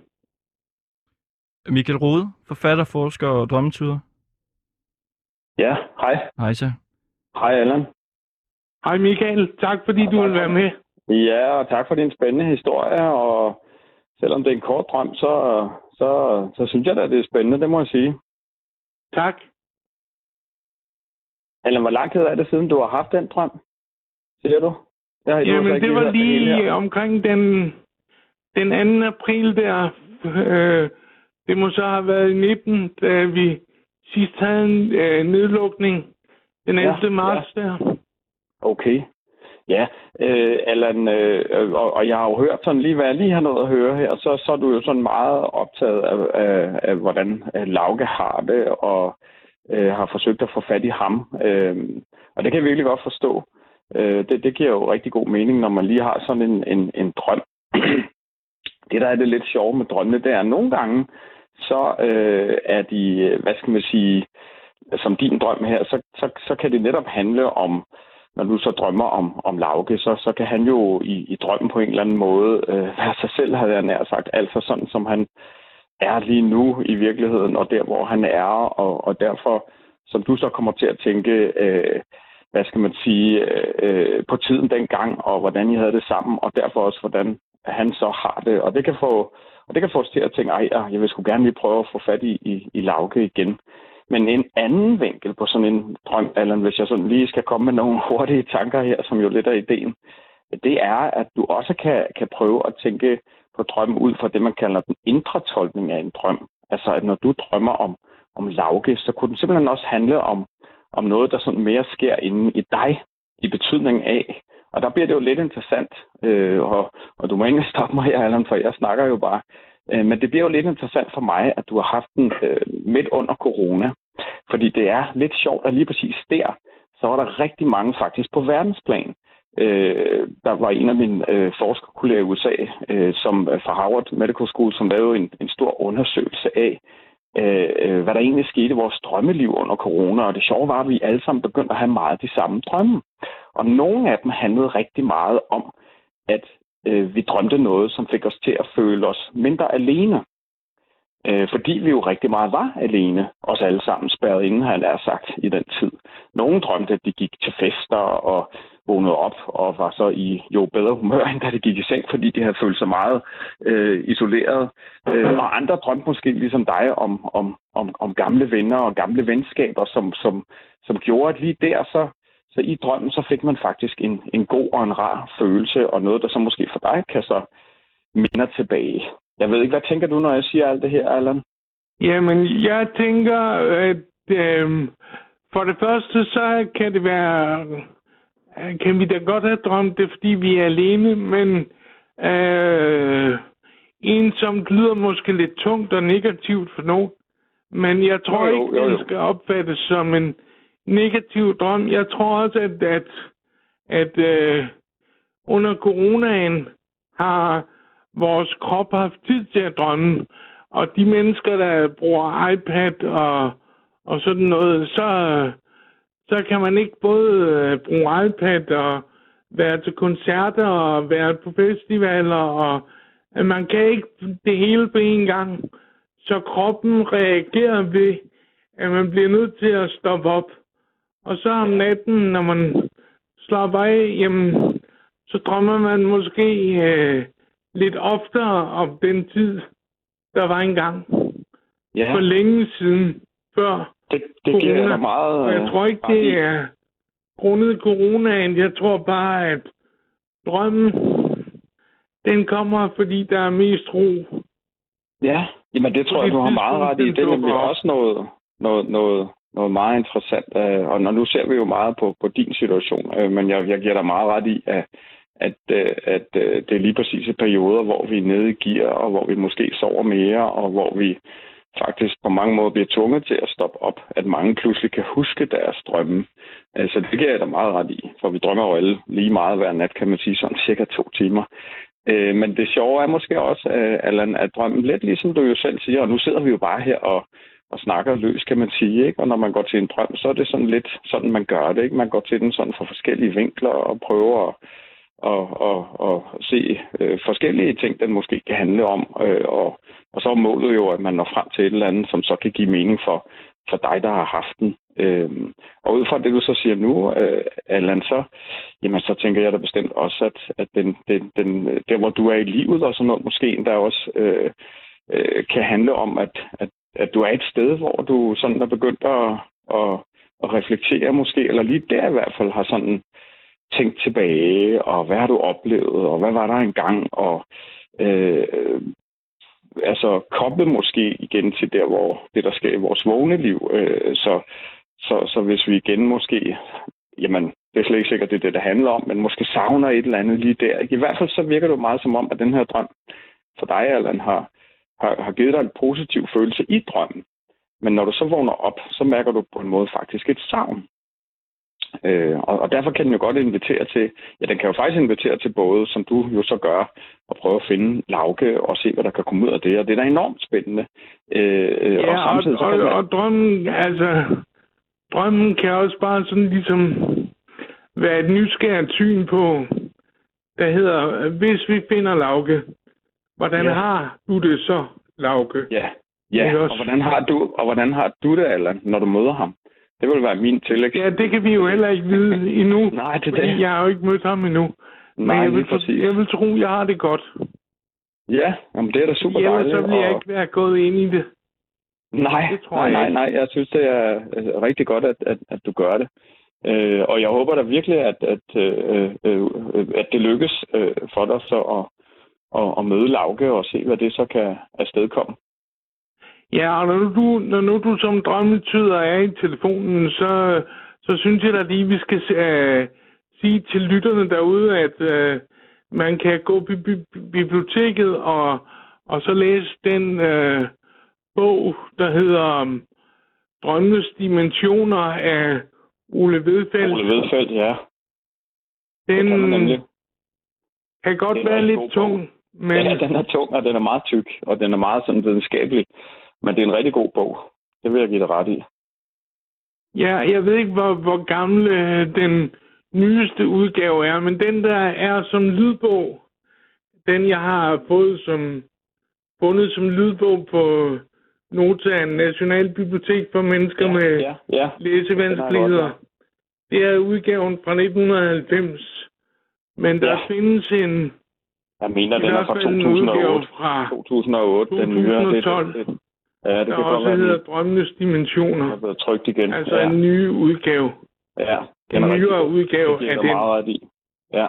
Michael Rode, forfatter, forsker og drømmetyder. Ja, hej. Hej så. Hej, Allan. Hej Michael, tak fordi du vil være med. Ja, og tak for din spændende historie, og selvom det er en kort drøm, så, så, så synes jeg da, det er spændende, det må jeg sige. Tak. Eller hvor lang tid er det siden, du har haft den drøm? Siger du? Det har, Jamen, det var lige omkring den, den 2. april der. Øh, det må så have været i 19, da vi sidst havde en øh, nedlukning den 11. Ja, marts der. Okay. Ja, øh, Allan, øh, øh, og, og jeg har jo hørt sådan lige, hvad jeg lige har nået at høre her, så, så er du jo sådan meget optaget af, af, af hvordan øh, Lauke har det, og øh, har forsøgt at få fat i ham. Øh, og det kan jeg virkelig godt forstå. Øh, det, det giver jo rigtig god mening, når man lige har sådan en, en, en drøm. det, der er det lidt sjove med drømmene, det er, at nogle gange, så øh, er de, hvad skal man sige, som din drøm her, så, så, så kan det netop handle om, når du så drømmer om, om Lauke, så, så kan han jo i, i drømmen på en eller anden måde øh, være sig selv, havde jeg nær sagt. Altså sådan, som han er lige nu i virkeligheden, og der, hvor han er, og, og derfor, som du så kommer til at tænke, øh, hvad skal man sige, øh, på tiden dengang, og hvordan I havde det sammen, og derfor også, hvordan han så har det. Og det kan få, og det kan få os til at tænke, ej, jeg vil sgu gerne lige prøve at få fat i, i, i Lauke igen. Men en anden vinkel på sådan en drøm, Allan, hvis jeg sådan lige skal komme med nogle hurtige tanker her, som jo lidt er ideen, det er, at du også kan, kan prøve at tænke på drømmen ud fra det, man kalder den indre tolkning af en drøm. Altså, at når du drømmer om, om lavke, så kunne den simpelthen også handle om, om noget, der sådan mere sker inde i dig, i betydning af. Og der bliver det jo lidt interessant, øh, og, og du må ikke stoppe mig her, Allan, for jeg snakker jo bare. Øh, men det bliver jo lidt interessant for mig, at du har haft den øh, midt under corona. Fordi det er lidt sjovt, at lige præcis der, så var der rigtig mange faktisk på verdensplan. Øh, der var en af mine øh, forskerkolleger i USA, øh, som øh, fra Harvard Medical School, som lavede en, en stor undersøgelse af, øh, øh, hvad der egentlig skete i vores drømmeliv under corona. Og det sjove var, at vi alle sammen begyndte at have meget de samme drømme. Og nogle af dem handlede rigtig meget om, at øh, vi drømte noget, som fik os til at føle os mindre alene. Øh, fordi vi jo rigtig meget var alene, os alle sammen spærret inde, har jeg nær sagt, i den tid. Nogle drømte, at de gik til fester og vågnede op og var så i jo bedre humør, end da de gik i seng, fordi de havde følt sig meget øh, isoleret. Øh, og andre drømte måske ligesom dig om, om, om, om gamle venner og gamle venskaber, som, som, som gjorde, at lige der så, så i drømmen, så fik man faktisk en, en god og en rar følelse, og noget, der så måske for dig kan så minder tilbage. Jeg ved ikke, hvad tænker du, når jeg siger alt det her, Allan? Jamen, jeg tænker, at øh, for det første, så kan det være, kan vi da godt have drømt det, fordi vi er alene, men øh, ensomt lyder måske lidt tungt og negativt for nogen. Men jeg tror Jo, jo, ikke, jo, jo. det skal opfattes som en negativ drøm. Jeg tror også, at, at, at øh, under coronaen har vores krop haft tid til at drømme. Og de mennesker, der bruger iPad og, og sådan noget, så, så kan man ikke både øh, bruge iPad og være til koncerter og være på festivaler. Og at man kan ikke det hele på én gang. Så kroppen reagerer ved, at man bliver nødt til at stoppe op. Og så om natten, når man slapper af, jamen, så drømmer man måske øh, lidt oftere om den tid, der var engang. Ja, For længe siden, før. det, det giver dig meget... Og jeg øh, tror ikke, det er grundet coronaen. Jeg tror bare, at drømmen, den kommer, fordi der er mest ro. Ja, jamen det tror jeg, du har meget ret i. Det er nemlig også noget, noget, noget, noget meget interessant. øh, Og når nu ser vi jo meget på, på din situation, øh, men jeg, jeg giver dig meget ret i, at, at, øh, at øh, det er lige præcis i perioder, hvor vi er nede i gear, og hvor vi måske sover mere, og hvor vi faktisk på mange måder bliver tvunget til at stoppe op, at mange pludselig kan huske deres drømme. Altså det giver jeg dig meget ret i, for vi drømmer jo alle lige meget hver nat, kan man sige, sådan cirka to timer. Øh, men det sjove er måske også, øh, Allan, at drømmen lidt ligesom du jo selv siger, og nu sidder vi jo bare her og, og snakker løs, kan man sige, ikke? Og når man går til en drøm, så er det sådan lidt sådan, man gør det, ikke? Man går til den sådan fra forskellige vinkler og prøver at og, og, og se øh, forskellige ting, den måske kan handle om. Øh, og, og så er målet jo, at man når frem til et eller andet, som så kan give mening for, for dig, der har haft den. Øh, og ud fra det, du så siger nu, øh, Allan, så, jamen, så tænker jeg da bestemt også, at, at den, den, den, øh, der, hvor du er i livet og sådan noget, måske endda også øh, øh, kan handle om, at, at, at du er et sted, hvor du sådan er begyndt at, at at reflektere måske, eller lige der i hvert fald har sådan tænkt tilbage, og hvad har du oplevet, og hvad var der engang, og øh, altså koble måske igen til der, hvor det, der sker i vores vågne liv. Øh, så, så, så hvis vi igen måske, jamen, det er slet ikke sikkert, det er det, det handler om, men måske savner et eller andet lige der. I hvert fald så virker det meget som om, at den her drøm for dig, Allan, har, har, har givet dig en positiv følelse i drømmen. Men når du så vågner op, så mærker du på en måde faktisk et savn. Øh, og, og derfor kan den jo godt invitere til, ja, den kan jo faktisk invitere til både, som du jo så gør, at prøve at finde Lauke og se, hvad der kan komme ud af det. Og det er da enormt spændende. Øh, ja, og samtidig og, så kan og, man, og drømmen, altså, drømmen kan også bare sådan ligesom være et nysgerrigt syn på, der hedder, hvis vi finder Lauke, hvordan Ja. har du det så, Lauke? Ja, ja. Og hvordan har du, og hvordan har du det, Allan, når du møder ham? Det vil være min tillæg. Ja, det kan vi jo heller ikke vide endnu, Nej, det er det. jeg har jo ikke mødt ham endnu. Men Nej, jeg lige vil, præcis. jeg vil tro, jeg har det godt. Ja, jamen, det er da super Ellers dejligt. så ville jeg og- ikke være gået ind i det. Nej, Det tror nej, jeg nej, nej. Jeg synes, det er øh, rigtig godt, at, at, at du gør det. Øh, og jeg håber da virkelig, at, at, øh, øh, øh, at det lykkes øh, for dig så at, at, at møde Lauke og se, hvad det så kan afstedkomme. Ja, og når nu du, når nu du som drømmetyder er i telefonen, så, så synes jeg da lige, vi skal øh, sige til lytterne derude, at øh, man kan gå på bi- biblioteket og, og så læse den øh, bog, der hedder um, Drømmenes Dimensioner af Ole Vedfeldt. Ole Vedfeldt, ja. Den kan kan godt være lidt tung, men Ja, den er tung, og den er meget tyk, og den er meget sådan videnskabelig. Men det er en rigtig god bog. Det vil jeg give dig ret i. Ja, jeg ved ikke, hvor, hvor gammel øh, den nyeste udgave er, men den, der er som lydbog, den jeg har fået som, fundet som lydbog på Nota Nationalbibliotek for mennesker ja, med ja, ja. læsevanskeligheder. Det er udgaven fra 1990. Men der Ja. findes en, Jeg mener, den er fra fald en udgave 2008. fra, 2008, den nye. Det, 2012. det, det, ja, det der kan godt også være, hedder den Drømmenes er Dimensioner. blevet trygt igen. Altså ja, en ny udgave. ja, den En er rigtig nyere god. udgave Det giver af dig den. meget ret i. Ja.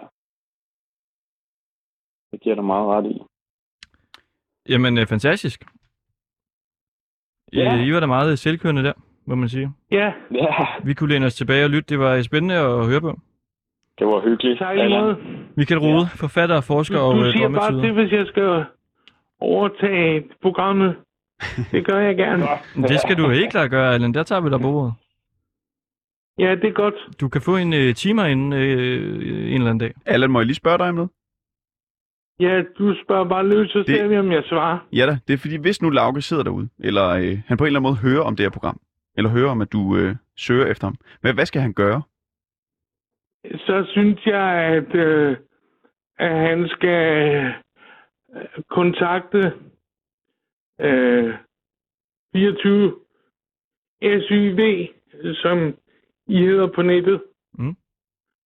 Det giver dig meget ret i. Jamen, øh, fantastisk. Ja. Ja. I var da meget selvkørende der, må man sige. Ja, Ja, Vi kunne læne os tilbage og lytte. Det var spændende at høre på. Det var hyggeligt. tak i måde. Michael Rode, ja. forfatter og forsker Du, og du øh, siger bare det, hvis jeg skal overtage programmet. Det gør jeg gerne. Det skal du helt klart gøre, Allan. Der tager vi dig på ordet. Ja, det er godt. Du kan få en øh, timer inden øh, en eller anden dag. Allan, må jeg lige spørge dig om noget? Ja, du spørger bare løs, så Det- ser vi, om jeg svarer. Ja da, det er fordi, hvis nu Lauke sidder derude, eller øh, han på en eller anden måde hører om det her program, eller hører om, at du øh, søger efter ham, hvad, hvad skal han gøre? Så synes jeg, at, øh, at han skal øh, kontakte øh, 24 SYV, som I hedder på nettet. Mm.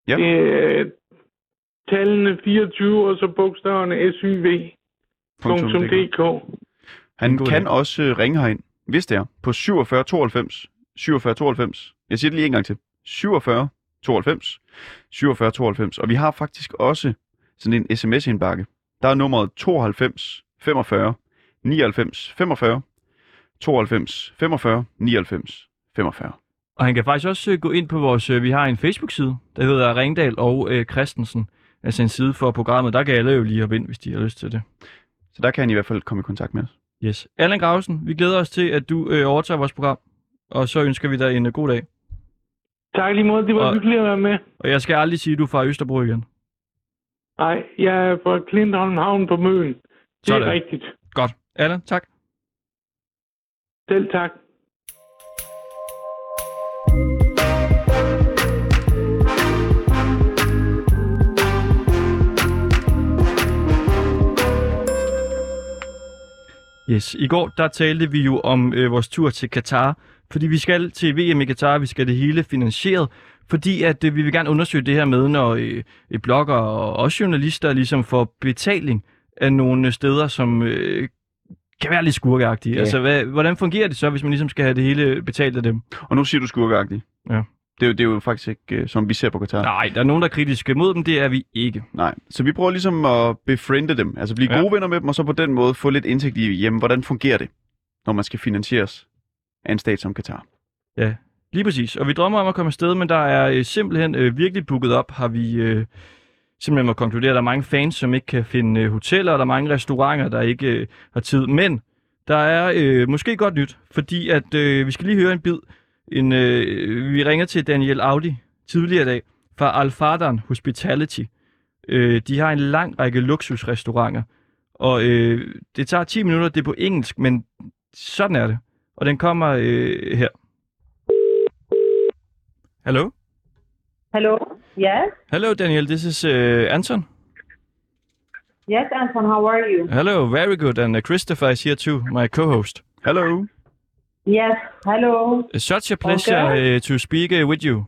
Ja. Det er tallene 24 og så bogstaverne syv.dk. Han god kan også øh, ringe herind, hvis det er, på 47 92 47 92. Jeg siger det lige en gang til. 47 92 47 92. Og vi har faktisk også sådan en sms-indbakke. Der er nummeret 92 45 99 45 92 45 99 45. Og han kan faktisk også øh, gå ind på vores... Øh, vi har en Facebook-side, der hedder Ringdal og øh, Christensen. Altså en side for programmet. Der kan alle jo lige hoppe ind, hvis de har lyst til det. Så der kan han i hvert fald komme i kontakt med os. Yes. Allan Grausen, vi glæder os til, at du øh, overtager vores program. Og så ønsker vi dig en øh, god dag. Tak lige måde, det var Og- hyggeligt at være med. Og jeg skal aldrig sige, at du er fra Østerbro igen. Nej, jeg er fra Klintholm Havn på Møn. Det Sådan. er rigtigt. Godt. Allan, tak. Selv tak. Yes. I går, der talte vi jo om øh, vores tur til Katar. Fordi vi skal til VM i Katar, vi skal det hele finansieret. Fordi at øh, vi vil gerne undersøge det her med, når øh, øh, blogger og også journalister ligesom får betaling af nogle steder, som øh, kan være lidt skurkeagtige. Ja. Altså, hvad, hvordan fungerer det så, hvis man ligesom skal have det hele betalt af dem? Og nu siger du skurkeagtigt. Ja. Det er, jo, det er jo faktisk ikke, øh, som vi ser på Katar. Nej, der er nogen, der er kritiske mod dem. Det er vi ikke. Nej. Så vi prøver ligesom at befriende dem, altså blive Ja. gode venner med dem, og så på den måde få lidt indsigt i, jamen, hvordan fungerer det, når man skal finansieres af en stat som Katar. Ja, lige præcis. Og vi drømmer om at komme afsted, men der er øh, simpelthen øh, virkelig booket op, har vi øh, simpelthen må konkludere. Der er mange fans, som ikke kan finde øh, hoteller, og der er mange restauranter, der ikke øh, har tid. Men der er øh, måske godt nyt, fordi at øh, vi skal lige høre en bid. En, øh, vi ringer til Daniel Audi tidligere i dag fra Alfadan Hospitality. Øh, de har en lang række luksusrestauranter, og øh, det tager 10 minutter, det er på engelsk, men sådan er det. Og den kommer øh, her. Hello? Hello. Yes. Hello, Daniel. This is uh, Anton. Yes, Anton. How are you? Hello, very good. And uh, Christopher is here too, my co-host. Hello. Yes. Hello. It's such a pleasure Okay. uh, to speak uh, with you.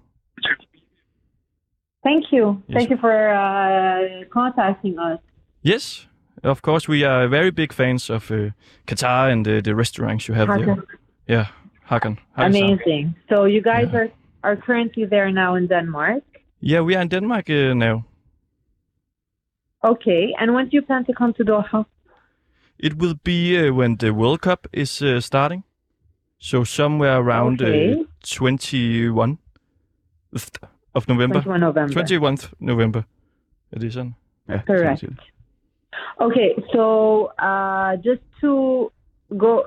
Thank you. Yes. Thank you for uh, contacting us. Yes, of course. We are very big fans of uh, Qatar and uh, the restaurants you have there. Yeah, Hakan. Amazing. So you guys Yeah. are are currently there now in Denmark. Yeah, we are in Denmark uh, now. Okay. And when do you plan to come to Doha? It will be uh, when the World Cup is uh, starting. So somewhere around Okay. uh, 21 of November. 21 November. 21st November. Er det sådan? Ja, Correct. Okay. So uh, just to go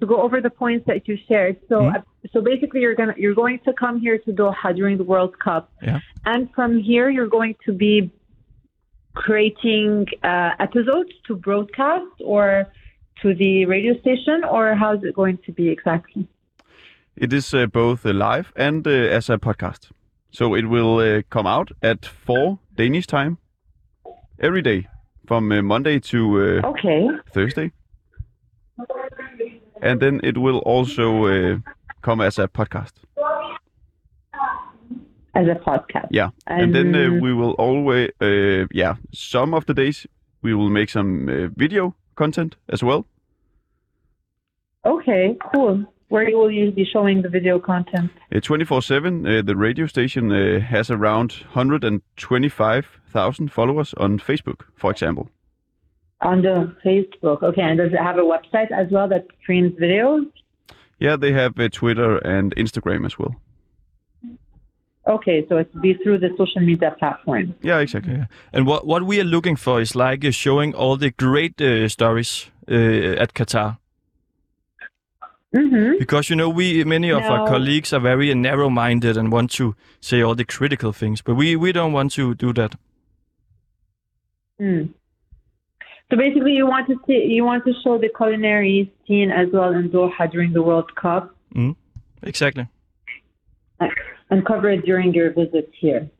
to go over the points that you shared. So Mhm. uh, so basically, you're gonna you're going to come here to Doha during the World Cup. Yeah. And from here, you're going to be creating uh, episodes to broadcast or to the radio station, or how's it going to be exactly? It is uh, both uh, live and uh, as a podcast. So it will uh, come out at 4 Danish time every day from uh, Monday to uh, Okay. Thursday. And then it will also uh, come as a podcast. As a podcast. Yeah. And, then uh, we will always, uh, yeah, some of the days we will make some uh, video content as well. Okay. Cool. Where will you be showing the video content? Uh, 24/7, uh, the radio station uh, has around 125,000 followers on Facebook, for example. On the Facebook. Okay. And does it have a website as well that streams videos? Yeah, they have a Twitter and Instagram as well. Okay. So it's be through the social media platform. Yeah, exactly. Yeah. And what what we are looking for is like uh, showing all the great uh, stories uh, at Qatar. Mm-hmm. Because you know we many of our colleagues are very narrow-minded and want to say all the critical things, but we we don't want to do that. Mm. So basically, you want to see, you want to show the culinary scene as well in Doha during the World Cup Exactly. and cover it during your visit here.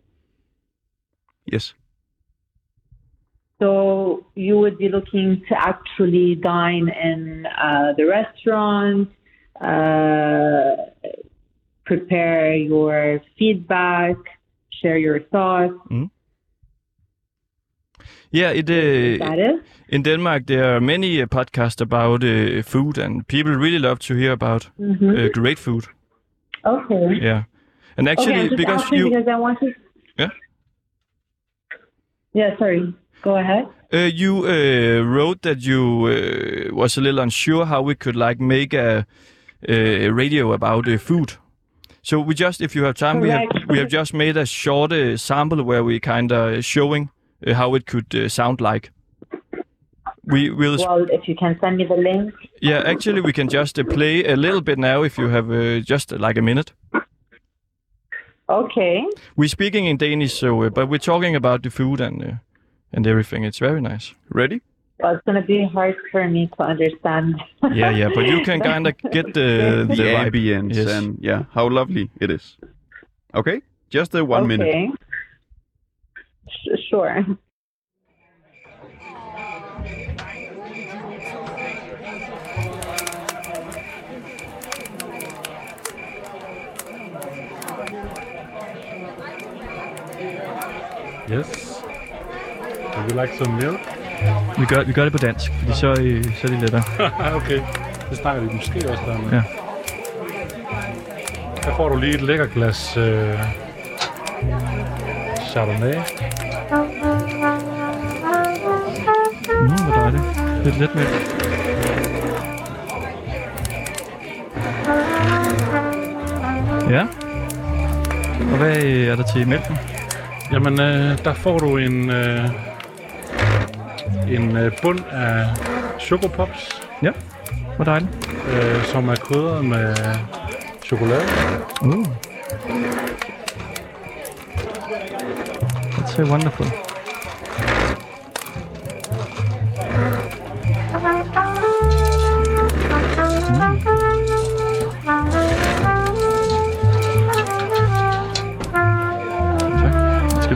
Yes. So you would be looking to actually dine in uh, the restaurant, uh, prepare your feedback, share your thoughts. Yeah, it uh, in Denmark there are many uh, podcasts about uh, food, and people really love to hear about Mhm. uh, great food. Okay. Yeah, and actually okay, because you because I want to. Yeah? Yeah, sorry. Go ahead. Uh, you uh, wrote that you uh, was a little unsure how we could like make a, a radio about uh, food. So we just, if you have time, we have we have just made a short uh, sample where we kind of showing uh, how it could uh, sound like. We will, Well, if you can send me the link. yeah. Actually, we can just uh, play a little bit now if you have uh, just uh, like a minute. Okay. We're speaking in Danish, so uh, but we're talking about the food and uh, and everything. It's very nice. Ready? Well, it's going to be hard for me to understand. Yeah, yeah, but you can kind of get the The, the vibe. ambience Yes. and yeah, how lovely it is. Okay? Just a one minute. okay. Sh- sure. Yes. Would you like some milk? Vi gør, vi gør det på dansk, fordi så, øh, så er det lettere. okay. Det snakker vi måske også der med. Ja. Der får du lige et lækker glas øh, Chardonnay. Lidt let med. Ja. Og hvad øh, er der til mælken? Jamen, øh, der får du en, øh, en øh, bund af chokopops, Ja, hvor dejligt. øh, som er krydret med chokolade. Uh. That's so wonderful.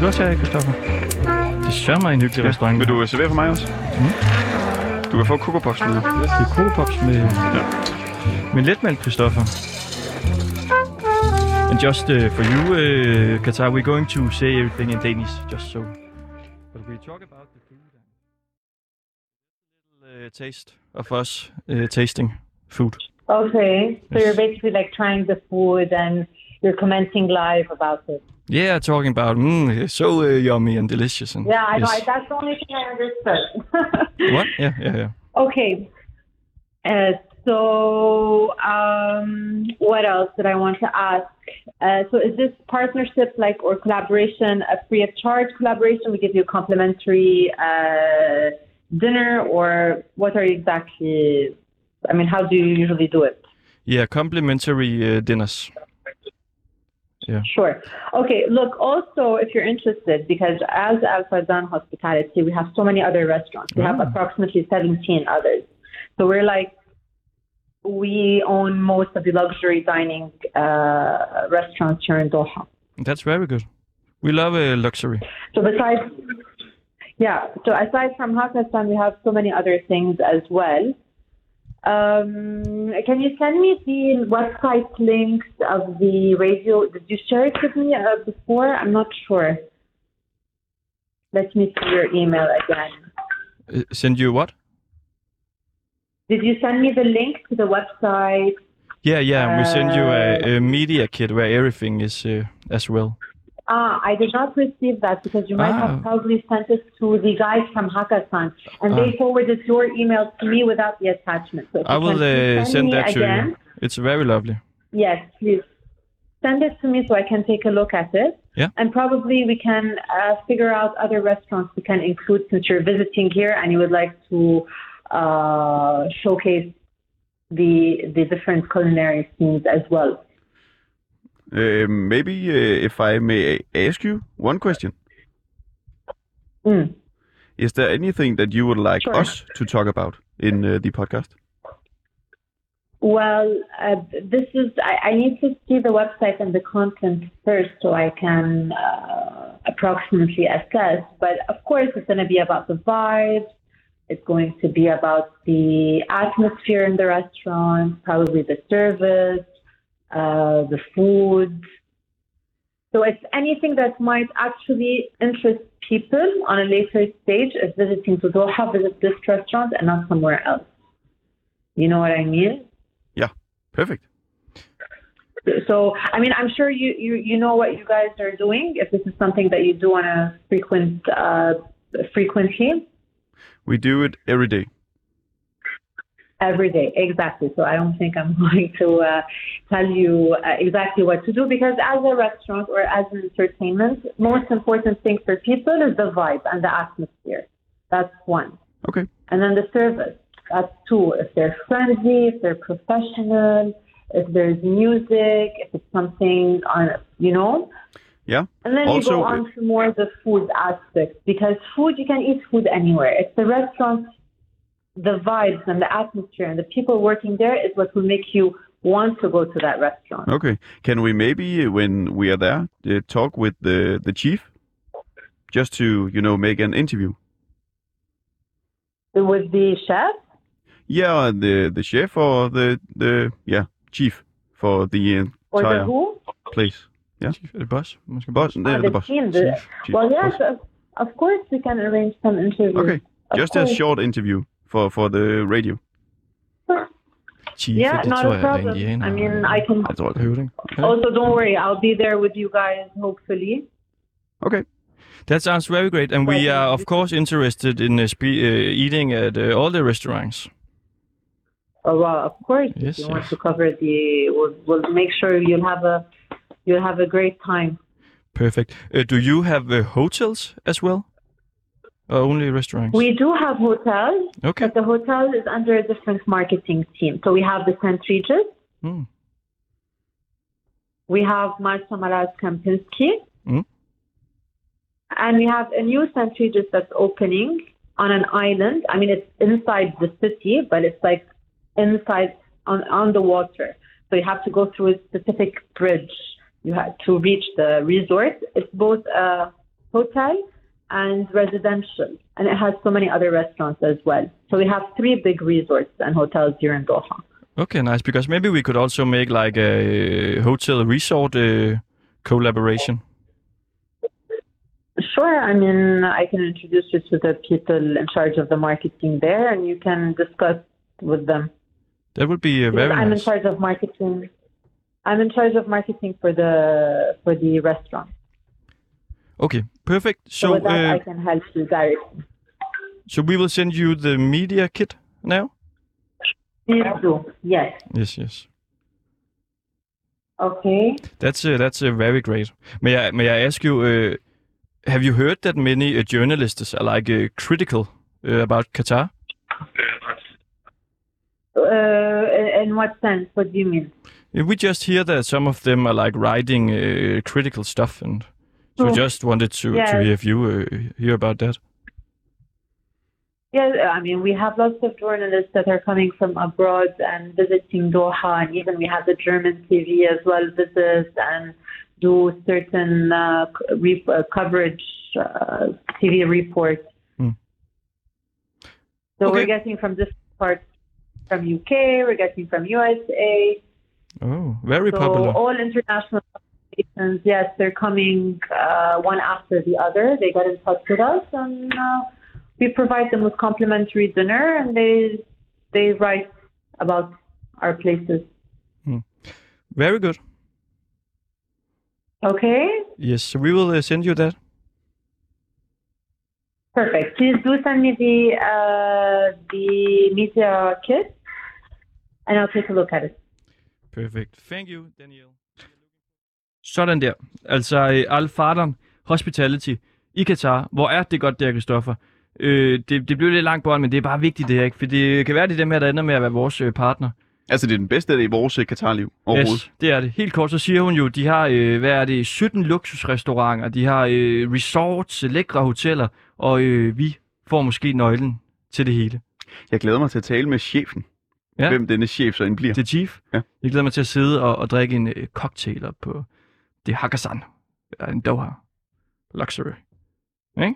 Du også have, Christoffer? Det sørger mig en hyggelig restaurant. Vil du servere for mig også? Mm. Du kan få Coco Pops med. Det er Coco Pops med, ja. med letmælk, Christoffer. And just uh, for you, uh, Qatar, we're going to say everything in Danish, just so. But we talk about the food and little uh, taste of us uh, tasting food. Okay, so Yes. you're basically like trying the food and you're commenting live about it. Yeah, talking about mm, so uh, yummy and delicious. And Yeah, I know. yes. That's the only thing I understood. What? Yeah, yeah, yeah. Okay. Uh, so, um, what else did I want to ask? Uh, so, is this partnership like or collaboration a free of charge collaboration? We give you a complimentary uh, dinner, or what are you exactly? I mean, how do you usually do it? Yeah, complimentary uh, dinners. Yeah. Sure. Okay. Look, also, if you're interested, because as Al Fazan Hospitality, we have so many other restaurants. We have Ah. approximately 17 others. So we're like, we own most of the luxury dining uh, restaurants here in Doha. That's very good. We love uh, luxury. So besides, yeah. So aside from Hakkasan, we have so many other things as well. Um, can you send me the website links of the radio? Did you share it with me uh, before? I'm not sure. Let me see your email again. Uh, send you what? Did you send me the link to the website? Yeah, yeah. we send you a, Uh, a media kit where everything is uh, as well. Ah, I did not receive that because you might Ah. have probably sent it to the guys from Hakkasan, and they Ah. forwarded your email to me without the attachment. So I will uh, send me that to again. you. It's very lovely. Yes, please send it to me so I can take a look at it. Yeah. And probably we can uh, figure out other restaurants we can include since you're visiting here and you would like to uh, showcase the the different culinary scenes as well. Uh, maybe uh, if I may ask you one question. Mm. Is there anything that you would like Sure. us to talk about in uh, the podcast? Well, uh, this is I, I need to see the website and the content first so I can uh, approximately assess. But of course, it's going to be about the vibes. It's going to be about the atmosphere in the restaurant, probably the service, uh, the food. So it's anything that might actually interest people on a later stage of visiting to Doha, visit this restaurant and not somewhere else. You know what I mean? Yeah, perfect. So, I mean, I'm sure you, you, you know what you guys are doing. If this is something that you do on a frequent uh, frequently, We do it every day. Every day, exactly. So I don't think I'm going to uh, tell you uh, exactly what to do because as a restaurant or as an entertainment, most important thing for people is the vibe and the atmosphere. That's one. Okay. And then the service. That's two. If they're friendly, if they're professional, if there's music, if it's something on, you know. Yeah. And then Also, you go on to more the food aspect because food you can eat food anywhere. It's the restaurant, the vibes and the atmosphere and the people working there is what will make you want to go to that restaurant. Okay. Can we maybe, uh, when we are there, uh, talk with the the chief, just to you know make an interview? With the chef, Yeah, the the chef or the the yeah chief for the or entire the who? place. Yeah. Chief, the boss. Måske Boss, Ah, no, the the boss. team, the- Chief, chief, Well, yes, boss. of, of course we can arrange some interviews. Okay, Of just a short interview for for the radio. Chief, Yeah, det not tror a jeg problem. indianer. I mean, I can. Jeg tror, det. Høvding. Ja. Also, don't worry. I'll be there with you guys, hopefully. Okay. That sounds very great, and we are of course interested in uh, spe- uh, eating at uh, all the restaurants. Oh, well, of course. Yes, if you want to cover the, we'll, we'll make sure you'll have a, you'll have a great time. Perfect. Uh, do you have uh, hotels as well, or only restaurants? We do have hotels, Okay. but the hotel is under a different marketing team. So we have the St. Regis, Mm. we have Marta Maraz Kempinski, Mm. and we have a new St. Regis that's opening on an island. I mean, it's inside the city, but it's like inside on, on the water. So you have to go through a specific bridge. You have to reach the resort. It's both a hotel and residential, and it has so many other restaurants as well. So we have three big resorts and hotels here in Doha. Okay, nice. Because maybe we could also make like a hotel resort uh, collaboration. Sure. I mean, I can introduce you to the people in charge of the marketing there, and you can discuss with them. That would be uh, Because very I'm nice. in charge of marketing. I'm in charge of marketing for the for the restaurant. Okay, perfect. So, So, with that, I uh, can help you directly. so we will send you the media kit now. Please do. Yes. Yes, yes. Okay. That's uh, that's uh, very great. May I may I ask you? Uh, have you heard that many uh, journalists are like uh, critical uh, about Qatar? Uh, in- what sense? What do you mean? We just hear that some of them are like writing uh, critical stuff, and so Oh. just wanted to to hear if you uh, hear about that. Yeah, I mean, we have lots of journalists that are coming from abroad and visiting Doha, and even we have the German TV as well visit and do certain uh, re- uh, coverage, uh, TV reports. Hmm. So Okay. we're getting from different parts from UK, we're getting from USA. Oh, very so popular. all international yes, they're coming uh, one after the other. They get in touch with us, and uh, we provide them with complimentary dinner, and they they write about our places. Very good. Okay, Yes, we will uh, send you that. perfect. Please do send me the uh, the media kit, and I'll take a look at it. Perfect. Thank you, Daniel. Sådan der. Altså, øh, Al Fadern Hospitality i Katar. Hvor er det godt der, Christoffer? Øh, det, det blev lidt langt bånd, men det er bare vigtigt det her, ikke? For det kan være, det er dem her, der ender med at være vores øh, partner. Altså, det er den bedste af det i vores øh, Katar-liv overhovedet. Yes, det er det. Helt kort, så siger hun jo, de har, øh, hvad er det, 17 luksusrestauranter, de har øh, resorts, lækre hoteller, og øh, vi får måske nøglen til det hele. Jeg glæder mig til at tale med chefen. Ja. Hvem denne chef så end bliver. Det er Chief. Ja. Jeg glæder mig til at sidde og, og drikke en øh, cocktail op på det Hakkasan. Eller en Doha. Luxury. Ikke?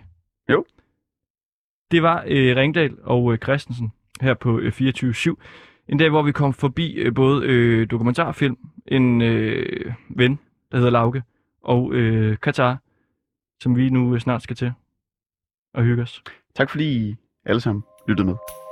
Jo. Det var øh, Ringdal og øh, Christensen her på øh, 24-7. En dag, hvor vi kom forbi øh, både øh, dokumentarfilm, en øh, ven, der hedder Lauke, og øh, Katar, som vi nu øh, snart skal til og hygge os. Tak fordi I alle sammen lyttede med.